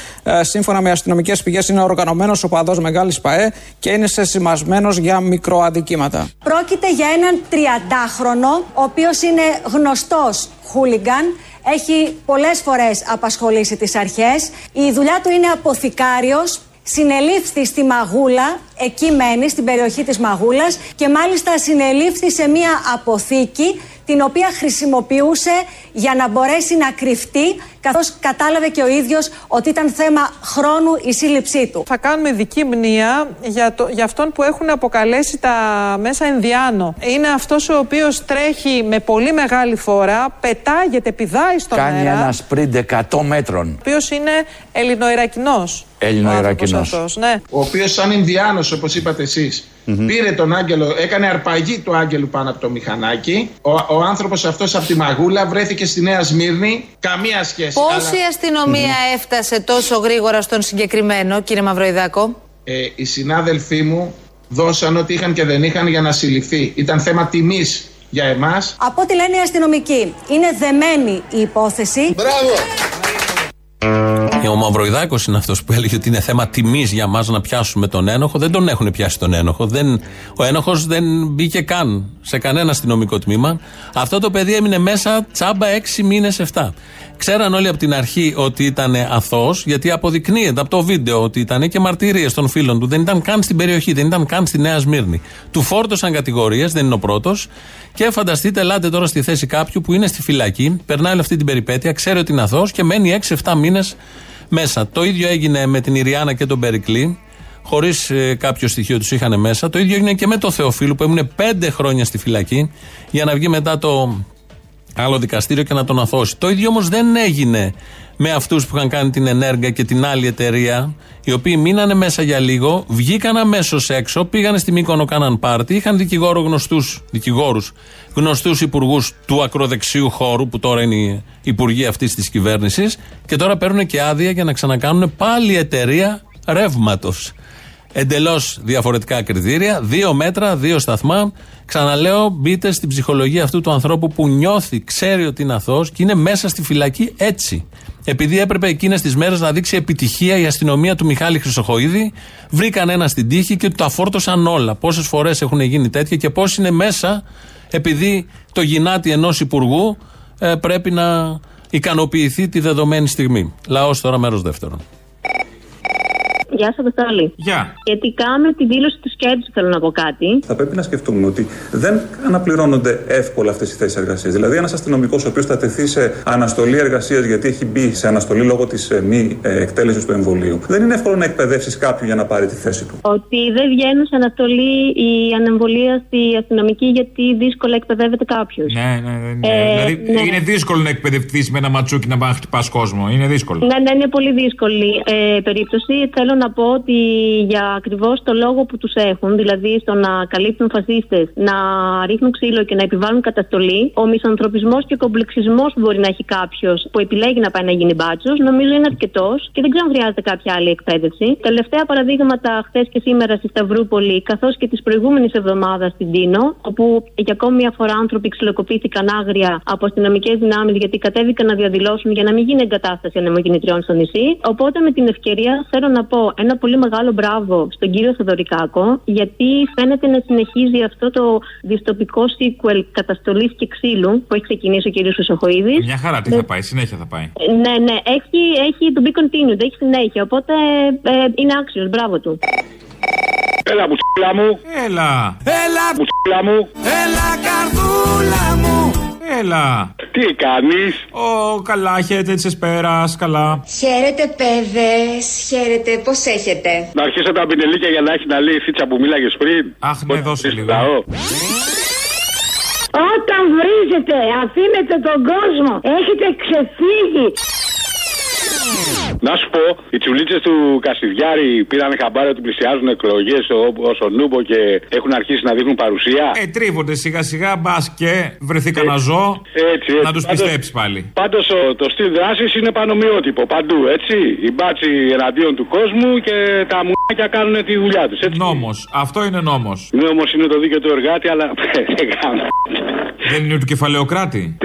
σύμφωνα με αστυνομικές πηγές, είναι οργανωμένος οπαδό Μεγάλης ΠαΕ και είναι σεσημασμένο για μικροαδικήματα. Πρόκειται για έναν 30χρονο, ο οποίος είναι γνωστός χούλιγκαν. Έχει πολλές φορές απασχολήσει τις αρχές. Η δουλειά του είναι αποθηκάριος. Συνελήφθη στη Μαγούλα, εκεί μένει, στην περιοχή της Μαγούλας και μάλιστα συνελήφθη σε μια αποθήκη την οποία χρησιμοποιούσε για να μπορέσει να κρυφτεί καθώς κατάλαβε και ο ίδιος ότι ήταν θέμα χρόνου η σύλληψή του. Θα κάνουμε δική μνήα για, το, για αυτόν που έχουν αποκαλέσει τα μέσα Ενδιάνο. Είναι αυτός ο οποίος τρέχει με πολύ μεγάλη φόρα, πετάγεται, πηδάει στον Κάνει αέρα, ένα σπριντ 100 μέτρων. ο οποίος είναι Ελληνοϊρακινός. Ελληνοϊρακινός. Ο άνθρωπος αυτός, ναι. Ο οποίος, σαν Ινδιάνος, όπως είπατε εσείς, πήρε τον άγγελο, έκανε αρπαγή του άγγελου πάνω από το μηχανάκι. Ο, ο άνθρωπος αυτός από τη Μαγούλα βρέθηκε στη Νέα Σμύρνη. Καμία σχέση. Πώ αλλά- η αστυνομία έφτασε τόσο γρήγορα στον συγκεκριμένο, κύριε Μαυροϊδάκο; Ε, οι συνάδελφοί μου δώσαν ό,τι είχαν και δεν είχαν για να συλληφθεί. Ήταν θέμα τιμής για εμάς. Από ό,τι λένε οι αστυνομικοί, είναι δεμένη η υπόθεση. Μπράβο! Ο Μαυροϊδάκος είναι αυτός που έλεγε ότι είναι θέμα τιμής για μας να πιάσουμε τον ένοχο. Δεν τον έχουν πιάσει τον ένοχο. Δεν, ο ένοχος δεν μπήκε καν σε κανένα αστυνομικό τμήμα. Αυτό το παιδί έμεινε μέσα τσάμπα 6 μήνες 7. Ξέραν όλοι από την αρχή ότι ήταν αθώος, γιατί αποδεικνύεται από το βίντεο ότι ήταν και μαρτυρίες των φίλων του. Δεν ήταν καν στην περιοχή, δεν ήταν καν στη Νέα Σμύρνη. Του φόρτωσαν κατηγορίες, δεν είναι ο πρώτος. Και φανταστείτε, ελάτε τώρα στη θέση κάποιου που είναι στη φυλακή, περνάει όλη αυτή την περιπέτεια, ξέρει ότι είναι αθώος και μένει 6-7 μήνες μέσα. Το ίδιο έγινε με την Ιριάννα και τον Περικλή. Χωρίς κάποιο στοιχείο τους είχαν μέσα. Το ίδιο έγινε και με τον Θεοφίλου που έμεινε πέντε χρόνια στη φυλακή για να βγει μετά το άλλο δικαστήριο και να τον αθώσει. Το ίδιο όμως δεν έγινε με αυτούς που είχαν κάνει την Ενέργεια και την άλλη εταιρεία, οι οποίοι μείνανε μέσα για λίγο, βγήκαν αμέσως έξω, πήγανε στη Μύκονο, κάναν πάρτι, είχαν δικηγόρο γνωστούς, δικηγόρους, γνωστούς υπουργούς του ακροδεξιού χώρου, που τώρα είναι οι υπουργοί αυτής της κυβέρνησης, και τώρα παίρνουν και άδεια για να ξανακάνουν πάλι εταιρεία ρεύματος. Εντελώς διαφορετικά κριτήρια. Δύο μέτρα, δύο σταθμά. Ξαναλέω, μπείτε στην ψυχολογία αυτού του ανθρώπου που νιώθει, ξέρει ότι είναι αθώος και είναι μέσα στη φυλακή έτσι. Επειδή έπρεπε εκείνες τις μέρες να δείξει επιτυχία η αστυνομία του Μιχάλη Χρυσοχοίδη, βρήκαν ένα στην τύχη και του τα φόρτωσαν όλα. Πόσες φορές έχουν γίνει τέτοια και πώς είναι μέσα, επειδή το γυνάτι ενός υπουργού ε, πρέπει να ικανοποιηθεί τη δεδομένη στιγμή. Λαός τώρα, μέρος δεύτερον. Γεια σας, Αποστόλη. Γεια. Σχετικά με τη δήλωση του σκέψου, θέλω να πω κάτι. Θα πρέπει να σκεφτούμε ότι δεν αναπληρώνονται εύκολα αυτές οι θέσεις εργασίας. Δηλαδή, ένας αστυνομικός ο οποίος θα τεθεί σε αναστολή εργασίας γιατί έχει μπει σε αναστολή λόγω της μη ε, εκτέλεσης του εμβολίου, δεν είναι εύκολο να εκπαιδεύσεις κάποιον για να πάρει τη θέση του. Ότι δεν βγαίνουν σε αναστολή οι ανεμβολίαστοι αστυνομικοί γιατί δύσκολα εκπαιδεύεται κάποιος. Ναι, ναι, ναι. Ε, δηλαδή ναι. είναι δύσκολο να εκπαιδευτείς με ένα ματσούκι να πάει να χτυπάς κόσμο. Είναι δύσκολο. Ναι, ναι, είναι πολύ δύσκολη ε, περίπτωση. Θέλω να πω ότι για ακριβώς το λόγο που τους έχουν, δηλαδή στο να καλύπτουν φασίστες, να ρίχνουν ξύλο και να επιβάλλουν καταστολή, ο μισανθρωπισμός και ο κομπλεξισμός που μπορεί να έχει κάποιος που επιλέγει να πάει να γίνει μπάτσος, νομίζω είναι αρκετός και δεν ξέρω αν χρειάζεται κάποια άλλη εκπαίδευση. Τελευταία παραδείγματα χθες και σήμερα στη Σταυρούπολη, καθώς και τη προηγούμενη εβδομάδα στην Τίνο, όπου για ακόμη μια φορά άνθρωποι ξυλοκοπήθηκαν άγρια από αστυνομικές δυνάμεις γιατί κατέβηκαν να διαδηλώσουν για να μην γίνει εγκατάσταση ανεμογεννητριών στο νησί. Οπότε με την ευκαιρία θέλω να πω ένα πολύ μεγάλο μπράβο στον κύριο Θεοδωρικάκο, γιατί φαίνεται να συνεχίζει αυτό το δυστοπικό sequel καταστολής και ξύλου που έχει ξεκινήσει ο κύριος Χρυσοχοίδης. Μια χαρά, τι θα πάει, συνέχεια θα πάει. Ναι, ναι, έχει, έχει to be continued, έχει συνέχεια. Οπότε ε, είναι άξιος, μπράβο του. Έλα, μπουτσούλα μου. Έλα. Έλα, μπουτσούλα μου. Έλα, καρδούλα μου. Έλα. Τι κάνεις; Ω, καλά, χαίρετε της Εσπέρας, καλά. Χαίρετε, παιδες. Χαίρετε. Πώς έχετε; Να αρχίσω τα πινελίκια για να έχει να λέει η φίτσα που μίλαγες πριν. Αχ, ναι, δώσε λίγο. Όταν βρίζετε, αφήνετε τον κόσμο, έχετε ξεφύγει. Να σου πω, οι τσουλίτσες του Κασιδιάρη πήραν χαμπάρι ότι πλησιάζουν εκλογές όσο νούμπο και έχουν αρχίσει να δείχνουν παρουσία. Ε, τρίβονται σιγά σιγά, μπας και βρεθεί κανένα ζώο Έτσι, έτσι. να τους Πάντως- πιστέψει πάλι. Πάντως το στυλ δράσης είναι πανομοιότυπο παντού, έτσι. Οι μπάτσοι εναντίον του κόσμου και τα μουνάκια κάνουν τη δουλειά τους. Νόμος. Αυτό είναι νόμος. Νόμος είναι το δίκαιο του εργάτη, αλλά *laughs* δεν κάνω. Δεν είναι του κεφαλαιοκράτη.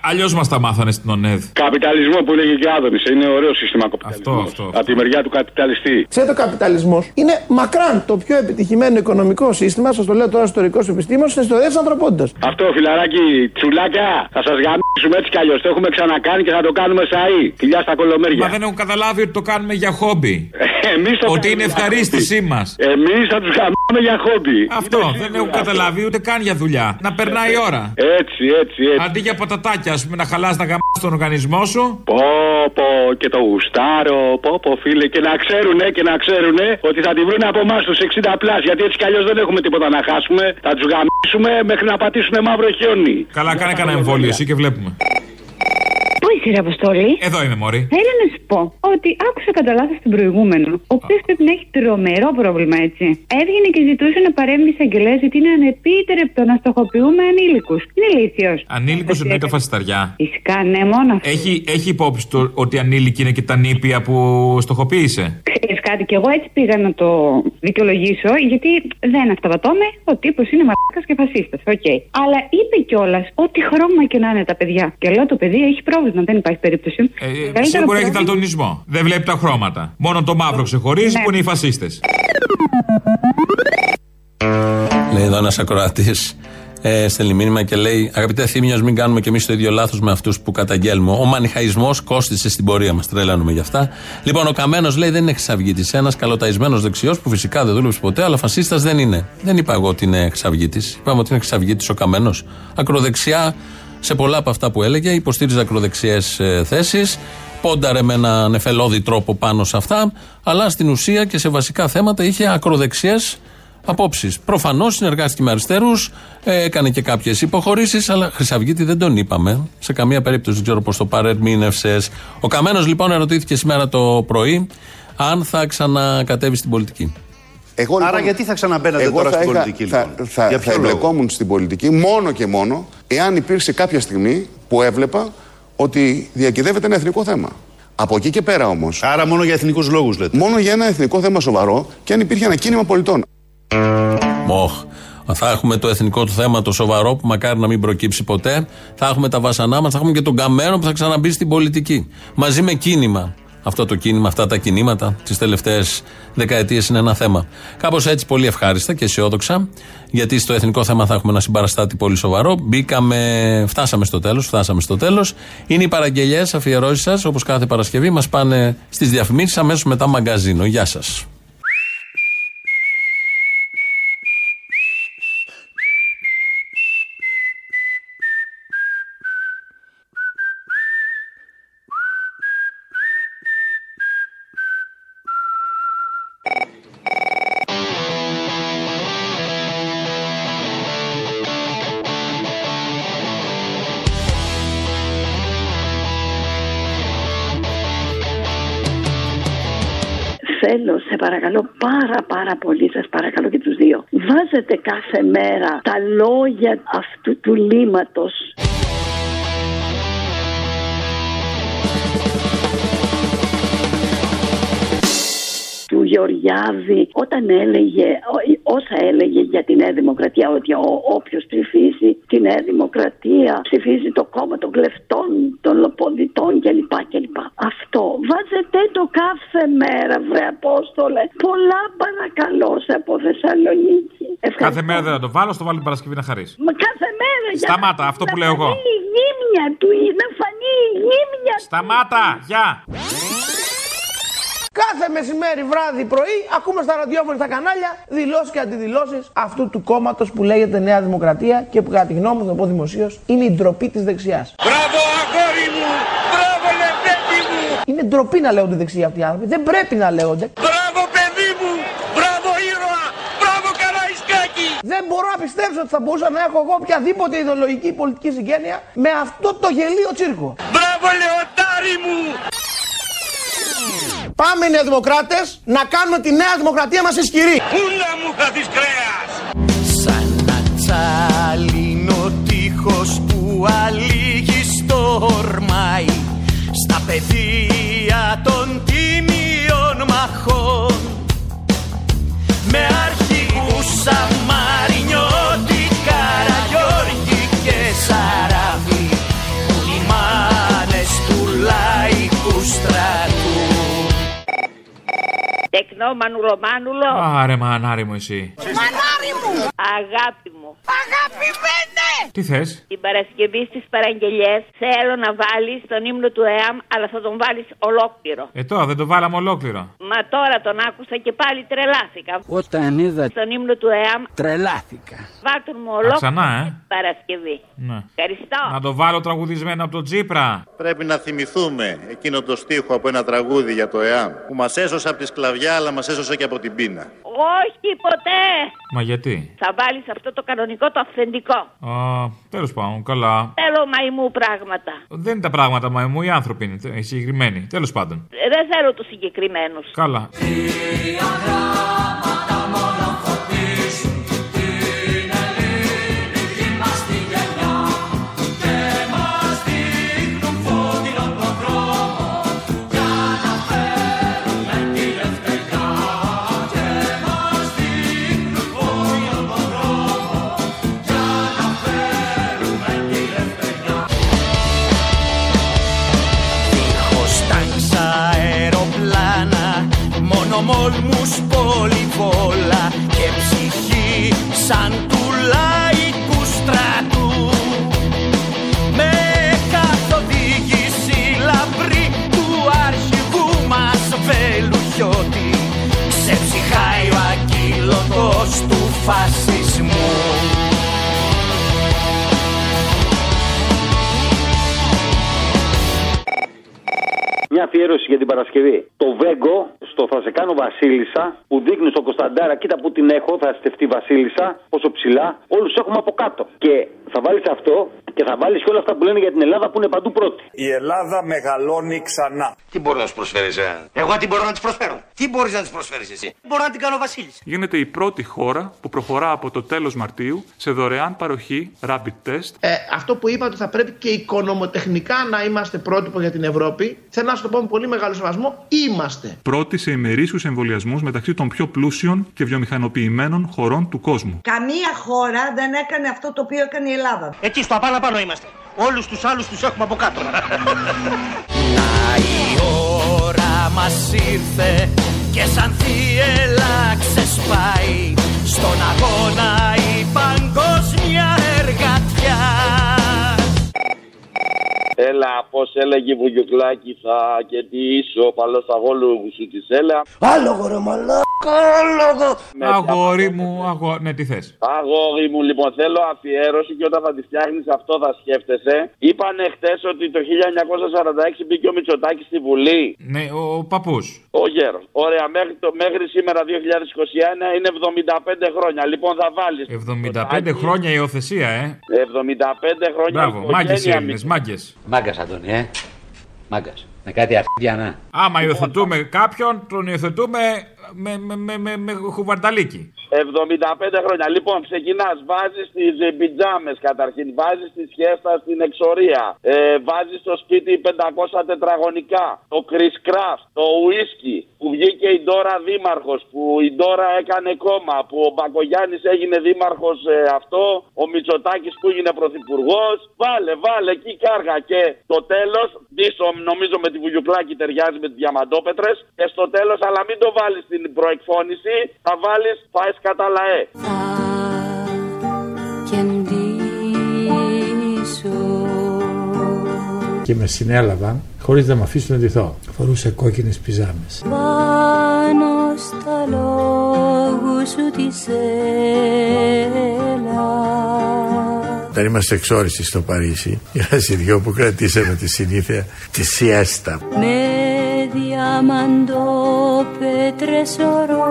Αλλιώς μας τα μάθανε στην ΟΝΕΔ. Καπιταλισμό που λέγει και Άδωνης. Είναι ωραίο σύστημα καπιταλισμό. Αυτό, αυτό. Από τη μεριά του καπιταλιστή. Ξέρετε, ο καπιταλισμός είναι μακράν το πιο επιτυχημένο οικονομικό σύστημα, σας το λέω τώρα ιστορικό επιστήμον, στην ιστορία της ανθρωπότητας. Αυτό φιλαράκι, τσογλανάκια, θα σας γαμήσουμε έτσι κι αλλιώς. Το έχουμε ξανακάνει και θα το κάνουμε σαΐ. Φιλιά στα κωλομέρια. Μα δεν έχουν καταλάβει ότι το κάνουμε για χόμπι. Εμείς ό,τι κάνουμε είναι για ευχαρίστησή μας. Εμείς θα τους γαμήσουμε για χόμπι. Αυτό δεν έχουν καταλάβει ούτε καν για δουλειά. Να περνάει η ώρα. Έτσι, έτσι, έτσι. Αντί για πατατάκια, ας πούμε, να χαλάς να γαμάς τον οργανισμό σου. Πω, πω, και το γουστάρω, πω, πω, φίλε. Και να ξέρουνε, και να ξέρουνε ότι θα τη βρουν από εμάς τους 60 plus. Γιατί έτσι κι αλλιώς δεν έχουμε τίποτα να χάσουμε. Θα τους γαμήσουμε μέχρι να πατήσουν μαύρο χιόνι. Καλά, κάνε κανένα εμβόλιο εσύ και βλέπουμε. Πού κύριε Αποστόλη. Εδώ είμαι, Μωρή. Έλα να σου πω ότι άκουσα κατά λάθος τον προηγούμενο, ο οποίος πρέπει να έχει τρομερό πρόβλημα, έτσι. Έβγαινε και ζητούσε να παρέμβει εισαγγελέα γιατί είναι ανεπίτρεπτο να στοχοποιούμε ανήλικους. Είναι ηλίθιο. Ανήλικος εννοεί τα φασισταριά. Φυσικά, ναι, μόνο αυτό. Έχει, έχει υπόψη του ότι ανήλικη είναι και τα νήπια που στοχοποίησε; Ξέρεις κάτι, και εγώ έτσι πήγα να το δικαιολογήσω, γιατί δεν αυταπατώμαι. Ο τύπος είναι μαλάκας και φασίστας. Οκ. Αλλά είπε κιόλας ό,τι χρώμα και να είναι τα παιδιά. Και λέω το παιδί έχει πρόβλημα, δεν υπάρχει περίπτωση. Ε, Μεγαλύτερο σίγουρα έχει πρόβλημα- δαλτονισμό. Δεν βλέπει τα χρώματα. Μόνο το μαύρο ξεχωρίζει Ναι. που είναι οι φασίστες. Λέει εδώ ένας ακροατής. Ε, στέλνει μήνυμα και λέει: Αγαπητέ Θύμιο, μην κάνουμε κι εμείς το ίδιο λάθος με αυτούς που καταγγέλνουμε. Ο μανιχαϊσμός κόστησε στην πορεία μας. Τρελαίνουμε γι' αυτά. Λοιπόν, ο Καμένος λέει: Δεν είναι χρυσαυγήτη. Ένας καλοταϊσμένος δεξιός που φυσικά δεν δούλεψε ποτέ, αλλά φασίστας δεν είναι. Δεν είπα εγώ ότι είναι χρυσαυγήτη. Είπαμε ότι είναι χρυσαυγήτη ο Καμένος. Ακροδεξιά σε πολλά από αυτά που έλεγε, υποστήριζε ακροδεξιές ε, θέσεις. Πόνταρε με έναν νεφελώδη τρόπο πάνω σε αυτά, αλλά στην ουσία και σε βασικά θέματα είχε ακροδεξιές απόψεις. Προφανώς συνεργάστηκε με αριστερούς, έκανε και κάποιες υποχωρήσεις, αλλά Χρυσαυγήτη δεν τον είπαμε. Σε καμία περίπτωση δεν ξέρω πώς το παρερμήνευσες. Ο Καμένος λοιπόν ερωτήθηκε σήμερα το πρωί αν θα ξανακατέβει στην πολιτική. Εγώ, Άρα γιατί θα ξαναμπαίνατε εγώ τώρα θα στην είχα- πολιτική, θα, λοιπόν; θα, Για θα ποιο λόγο; εμπλεκόμουν στην πολιτική μόνο και μόνο εάν υπήρξε κάποια στιγμή που έβλεπα ότι διακυδεύεται ένα εθνικό θέμα. Από εκεί και πέρα όμω. Άρα μόνο για εθνικούς λόγους λέτε. Μόνο για ένα εθνικό θέμα σοβαρό και αν υπήρχε ένα κίνημα πολιτών. Μοχ. Θα έχουμε το εθνικό του θέμα το σοβαρό που μακάρι να μην προκύψει ποτέ. Θα έχουμε τα βασανά μας, θα έχουμε και τον Καμένο που θα ξαναμπεί στην πολιτική. Μαζί με κίνημα. Αυτό το κίνημα, αυτά τα κινήματα τις τελευταίες δεκαετίες είναι ένα θέμα. Κάπως έτσι πολύ ευχάριστα και αισιόδοξα, γιατί στο εθνικό θέμα θα έχουμε ένα συμπαραστάτη πολύ σοβαρό. Μπήκαμε, φτάσαμε στο τέλος, φτάσαμε στο τέλος. Είναι οι παραγγελίε, αφιερώσεις σας, όπως κάθε Παρασκευή, μας πάνε στις διαφημίσεις αμέσως μετά μαγκαζίνο. Γεια σας. Παρακαλώ πάρα πάρα πολύ, σας παρακαλώ και τους δύο. Βάζετε κάθε μέρα τα λόγια αυτού του λύματος. Γεωργιάδη όταν έλεγε ό- όσα έλεγε για τη Νέα Δημοκρατία ότι ο, όποιος ψηφίσει τη Νέα Δημοκρατία ψηφίζει το κόμμα των κλεφτών, των λοποδιτών κλπ. κλπ. Αυτό βάζετε το κάθε μέρα βρε Απόστολε. Πολλά παρακαλώ σε από Θεσσαλονίκη. Κάθε μέρα δεν θα το βάλω, στο βάλω την Παρασκευή να χαρείς. Μα κάθε μέρα για Σταμάτα, να- αυτό που να λέω εγώ. φανεί η γύμνια του, να φανεί η γύμνια του. Σταμάτα, γεια. Κάθε μεσημέρι, βράδυ, πρωί, ακούμε στα ραδιόφωνα στα κανάλια δηλώσεις και αντιδηλώσεις αυτού του κόμματος που λέγεται Νέα Δημοκρατία και που, κατά τη γνώμη μου, θα το πω δημοσίως, είναι η ντροπή της δεξιάς. Μπράβο αγόρι μου! Μπράβο λεπτέτη μου! Είναι ντροπή να λέγονται δεξιοί αυτοί οι άνθρωποι. Δεν πρέπει να λέγονται. Μπράβο παιδί μου! Μπράβο ήρωα! Μπράβο Καραϊσκάκη! Δεν μπορώ να πιστέψω ότι θα μπορούσα να έχω εγώ οποιαδήποτε ιδεολογική ή πολιτική συγγένεια με αυτό το γελίο τσίρκο. Μπράβο λεωτάρι μου! Πάμε οι Νεοδημοκράτες να κάνουμε τη Νέα Δημοκρατία μας ισχυρή. Πούλα μου θα δεις κρέας! Σαν να τσάλινο τείχος που αλήγει στορμάει Στα πεδία των τίμιων μαχών Με αρχηγούς σαν Τεκνό μανουλομάνουλο. Άρε μανάρι μου εσύ. Μανάρι μου! Αγάπη μου. Αγαπημένε! Τι θες; Την Παρασκευή στις παραγγελίε θέλω να βάλεις τον ύμνο του ΕΑΜ, αλλά θα τον βάλεις ολόκληρο. Ε τώρα δεν το βάλαμε ολόκληρο. Μα τώρα τον άκουσα και πάλι τρελάθηκα. Όταν είδα Στον ύμνο του ΕΑΜ, τρελάθηκα. βάλτον μου ολόκληρο. ξανά, ε. την Παρασκευή. Ναι. Ευχαριστώ. Να το βάλω τραγουδισμένο από τον Τζίπρα. Πρέπει να θυμηθούμε εκείνο το στίχο από ένα τραγούδι για το ΕΑΜ που μας έσωσε από τη σκλαβιά αλλά μας έσωσε και από την πείνα. Όχι ποτέ. Μα γιατί; Θα βάλεις αυτό το κανονικό, το αυθεντικό. Α, τέλος πάντων, καλά. Θέλω μαϊμού πράγματα. Δεν είναι τα πράγματα μαϊμού, οι άνθρωποι είναι οι συγκεκριμένοι. Τέλος πάντων. Ε, Δεν θέλω τους συγκεκριμένους. Καλά. Μόνο μόλμους πολυβόλα Και ψυχή σαν του λαϊκού στρατού Με καθοδήγηση λαμπρή Του αρχηγού μας Βελουχιώτη Ξεψυχάει ο ακύλωτος του φασισμού Μια αφιέρωση για την Παρασκευή. Το Βέγκο στο Θα σε κάνω Βασίλισσα που δείχνει στον Κωνσταντάρα, κοίτα που την έχω, θα στεφτεί Βασίλισσα, πόσο ψηλά. Όλους έχουμε από κάτω. Και θα βάλεις αυτό και θα βάλεις και όλα αυτά που λένε για την Ελλάδα που είναι παντού πρώτη. Η Ελλάδα μεγαλώνει ξανά. Τι μπορεί να σου προσφέρεις, ε; Εγώ τι μπορώ να τη προσφέρω; Τι μπορείς να τη προσφέρεις εσύ; Μπορώ να την κάνω Βασίλισσα. Γίνεται η πρώτη χώρα που προχωρά από το τέλος Μαρτίου σε δωρεάν παροχή rapid test Ε, αυτό που είπα ότι θα πρέπει και οικονομοτεχνικά να είμαστε πρότυπο για την Ευρώπη, θέλω να σου το πω με πολύ μεγάλο σεβασμό, είμαστε. πρώτη σε ημερήσιους εμβολιασμούς μεταξύ των πιο πλούσιων και βιομηχανοποιημένων χωρών του κόσμου. Καμία χώρα δεν έκανε αυτό το οποίο έκανε η Ελλάδα. Εκεί στο απάνω πάνω είμαστε. Όλους τους άλλους τους έχουμε από κάτω. Η ώρα μας ήρθε και σαν θύελα ξεσπάει Στον αγώνα η παγκόσμια εργατιά Έλα, πώς έλεγε η Βουγιουκλάκη, θα και τι είσαι ο παλό αγόλου σου της έλα. Άλογο ρε μαλάκα, άλογο. Αγόρι μου, αγό... ναι, τι θες; Αγόρι μου, λοιπόν, θέλω αφιέρωση και όταν θα τη φτιάχνεις αυτό θα σκέφτεσαι. Είπανε χτες ότι το 1946 μπήκε ο Μητσοτάκης στη Βουλή. Ναι, ο, ο παππούς. Ο γέρος. Ωραία, μέχρι, το, μέχρι σήμερα 2021 είναι 75 χρόνια. Λοιπόν, θα βάλεις. 75 χρόνια υιοθεσία, ε. 75 χρόνια. Μπράβο, μάγκες οι οικογένεια Έλληνες, μάγκες. Μάγκας, Αντώνη, ε. Μάγκας. Με κάτι αρχίδια να. Άμα υιοθετούμε κάποιον, τον υιοθετούμε με, με, με, με, με χουβαρταλίκι. 75 χρόνια. Λοιπόν, ξεκινάς, βάζεις τις πιτζάμε καταρχήν, βάζεις τη σχέστα στην εξορία, ε, βάζεις στο σπίτι 500 τετραγωνικά, το Chris Craft, το ουίσκι που βγήκε η Ντόρα δήμαρχος, που η Ντόρα έκανε κόμμα, που ο Μπακογιάννης έγινε δήμαρχος αυτό, ο Μητσοτάκης που έγινε πρωθυπουργός. Βάλε, βάλε εκεί κάργα. Και το τέλος, πίσω νομίζω με τη Βουγιουκλάκη ταιριάζει με τις διαμαντόπετρες. Και στο τέλος, αλλά μην το βάλεις στην προεκφώνηση, θα βάλεις φάε κατά λαέ. Και με συνέλαβαν χωρίς να με αφήσουν να ντυθώ. Φορούσε κόκκινες πιζάμες. Πάνω στα λόγου σου της έλα Όταν είμαστε εξόριστοι στο Παρίσι, είμαστε οι δυο που κρατήσαμε τη συνήθεια τη σιέστα. Με διαμαντόπετρες ορό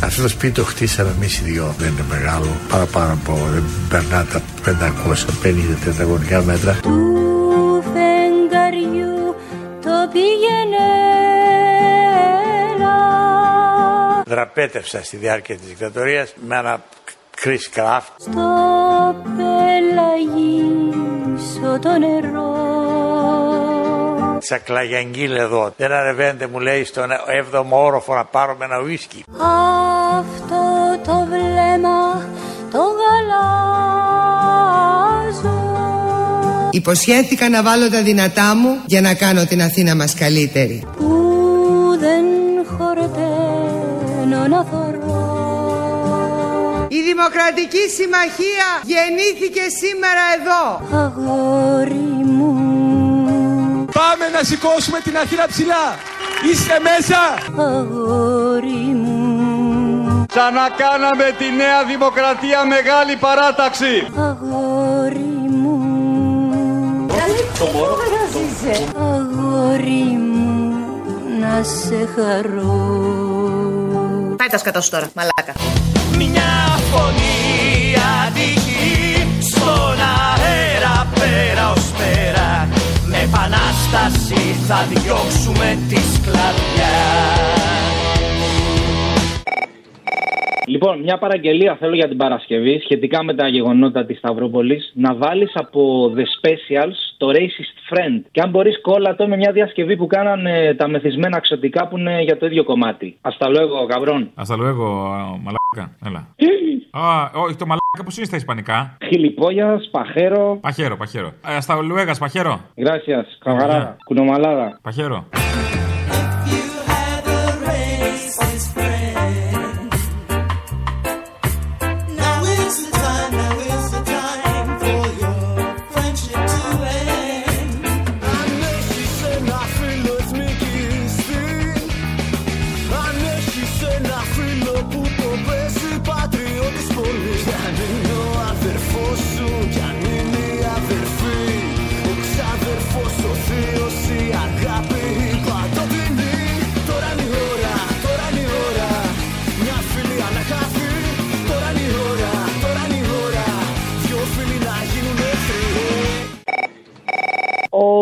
Αυτό το σπίτι το χτίσαμε εμείς οι δυο. Δεν είναι μεγάλο, παραπάνω από δεν περνά τα 550 τετραγωνικά μέτρα. του φεγγαριού το πήγαινε έλα. Δραπέτευσα στη διάρκεια της δικτατορίας με ένα Chris Craft. στο πελαγίσιο το νερό Τσακλαγιαγγίλ εδώ. Δεν ανεβαίνετε μου λέει στον 7ο όροφο να πάρουμε ένα ουίσκι. αυτό το βλέμμα το γαλάζω Υποσχέθηκα να βάλω τα δυνατά μου για να κάνω την Αθήνα μας καλύτερη. που δεν χορταίνω να θωρώ Η Δημοκρατική Συμμαχία γεννήθηκε σήμερα εδώ. αγόρι μου Πάμε να σηκώσουμε την αχύλα ψηλά. Είστε μέσα. Αγόρι μου. Ξανακάναμε τη Νέα Δημοκρατία μεγάλη παράταξη. Αγόρι μου. Το μόνο. Αγόρι μου. Να σε χαρώ. Πάει τα σου τώρα, μαλάκα. Μια φωνή αδική στον αέρα πέρα επανάσταση θα διώξουμε τη σκλαβιά Λοιπόν, μια παραγγελία θέλω για την Παρασκευή σχετικά με τα γεγονότα της Σταυρούπολης. Να βάλεις από The Specials το Racist Friend. Και αν μπορείς, κόλλα το με μια διασκευή που κάνανε τα μεθυσμένα ξωτικά που είναι για το ίδιο κομμάτι. Α τα λέω εγώ, καbrón. Hasta luego, μαλάκα. Έλα. *laughs* Α, όχι, το μαλάκα πώς είναι στα Ισπανικά; Χιλιπόγιας, παχέρο. Παχέρο, παχέρο. Ε, στα Λουέγας, παχέρο. Gracias, camarada. Κουνομαλάδα. Παχέρο.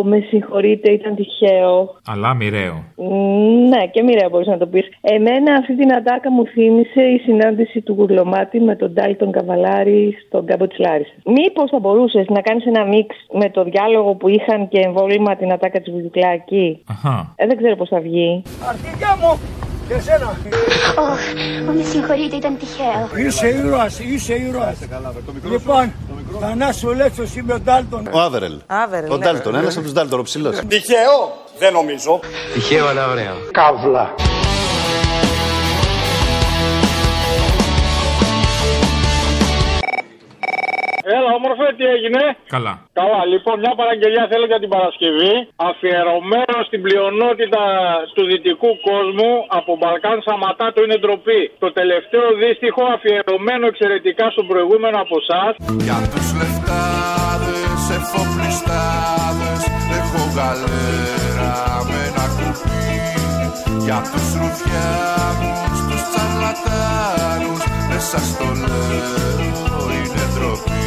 Με συγχωρείτε, ήταν τυχαίο. Αλλά μοιραίο. Μ, Ναι, και μοιραίο μπορείς να το πεις. Εμένα αυτή την ατάκα μου θύμισε η συνάντηση του Γουρλωμάτη με τον Ντάλτον Καβαλάρη στον κάμπο της Λάρισας. Μήπως θα μπορούσες να κάνεις ένα μίξ με το διάλογο που είχαν και εμβόλυμα την ατάκα της Βουδικλάκη. Αχα. Ε, δεν ξέρω πώς θα βγει. Αρχιδιά μου! Και εσένα! Ω, με συγχωρείτε, ήταν τυχαίο. Είσαι ήρωας, είσαι ήρωας. Λοιπόν, Θανάσιο Λέξος είμαι ο Ντάλτον. Ο Άβερελ. Άβερελ, Ο ναι. Ντάλτον, ένας από τους Ντάλτον, ο ψηλός. Τυχαίο, δεν νομίζω. Τυχαίο, αλλά ωραίο. Καύλα. Έλα, όμορφε, τι έγινε; Καλά. Καλά, λοιπόν, μια παραγγελία θέλω για την Παρασκευή. Αφιερωμένο στην πλειονότητα του δυτικού κόσμου από Μπαλκάν Σαματάτο είναι ντροπή. Το τελευταίο δίστιχο αφιερωμένο εξαιρετικά στον προηγούμενο από εσάς. Για τους λεφτάδες, εφοπλιστάδες Έχω γαλέρα με ένα κουπί Για τους ρουφιάνους, τους τσαρλατάνους Δεν σας το λέω, είναι ντροπή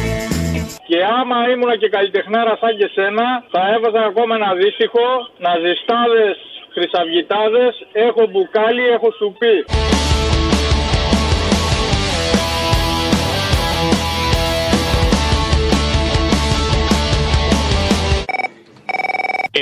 Και άμα ήμουνα και καλλιτεχνάρας σαν και σένα, θα έβαζα ακόμα ένα δύστιχο, ναζιστάδες, χρυσαυγητάδες, έχω μπουκάλι, έχω σουπί.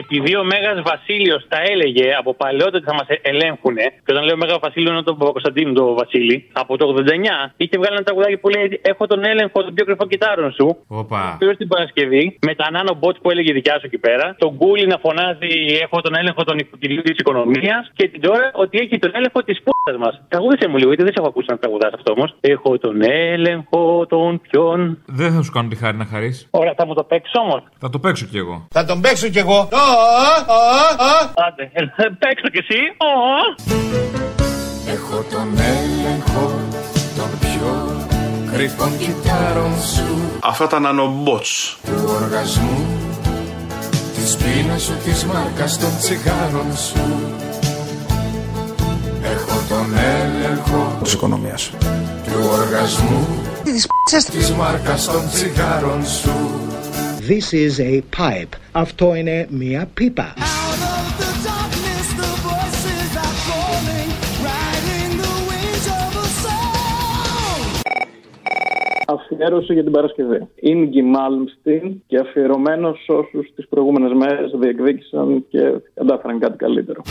Επειδή ο Μέγας Βασίλειος τα έλεγε από παλαιότερα ότι θα μας ελέγχουν, και όταν λέω Μέγας Βασίλειο είναι τον Παπακοσταντίνου το Βασίλη, από το 89 είχε βγάλει ένα τραγουδάκι που λέει Έχω τον έλεγχο των πιο κρυφών κυτάρων σου. Όπα. Πήρε την Παρασκευή με τα νάνο μπότ που έλεγε δικιά σου εκεί πέρα. Τον Γκούλι να φωνάζει Έχω τον έλεγχο των οικοκυριών της οικονομίας. Και την τώρα ότι έχει τον έλεγχο της πούτα μας. Τραγούδισε μου λίγο, γιατί δεν σε έχω ακούσει να τραγουδάς αυτό όμως. Έχω τον έλεγχο των ποιον. Δεν θα σου κάνω τη χάρη να χαρείς. Ωραία, θα μου το παίξεις όμως. Θα το παίξω κι εγώ. Θα τον παίξω κι εγώ. Άντε, έλα, παίξω κι εσύ. Ω. Έχω τον έλεγχο των πιο κρυφών κυτάρων σου Αυτά τα νανομπότς. Του οργασμού Της πείνας σου, της μάρκας των τσιγάρων σου Έχω τον έλεγχο Της οικονομίας. του οργασμού Της μάρκας των τσιγάρων σου This is a pipe. Αυτό είναι μία πίπα. Αφιέρωση για την Παρασκευή. Ίνγκη Μάλμστιν και αφιερωμένος σε όσους τις προηγούμενες μέρες διεκδίκησαν και κατάφεραν κάτι καλύτερο.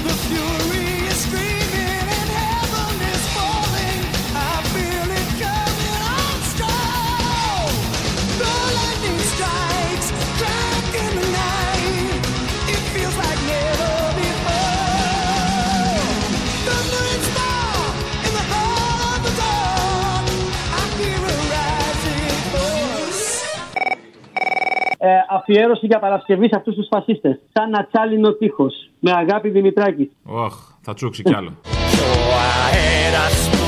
Αφιέρωση για Παρασκευή σε αυτούς τους φασίστες. Σαν ατσάλινο τείχος. Με αγάπη Δημητράκη. Ωχ, θα τσούξει κι άλλο. Ο αέρας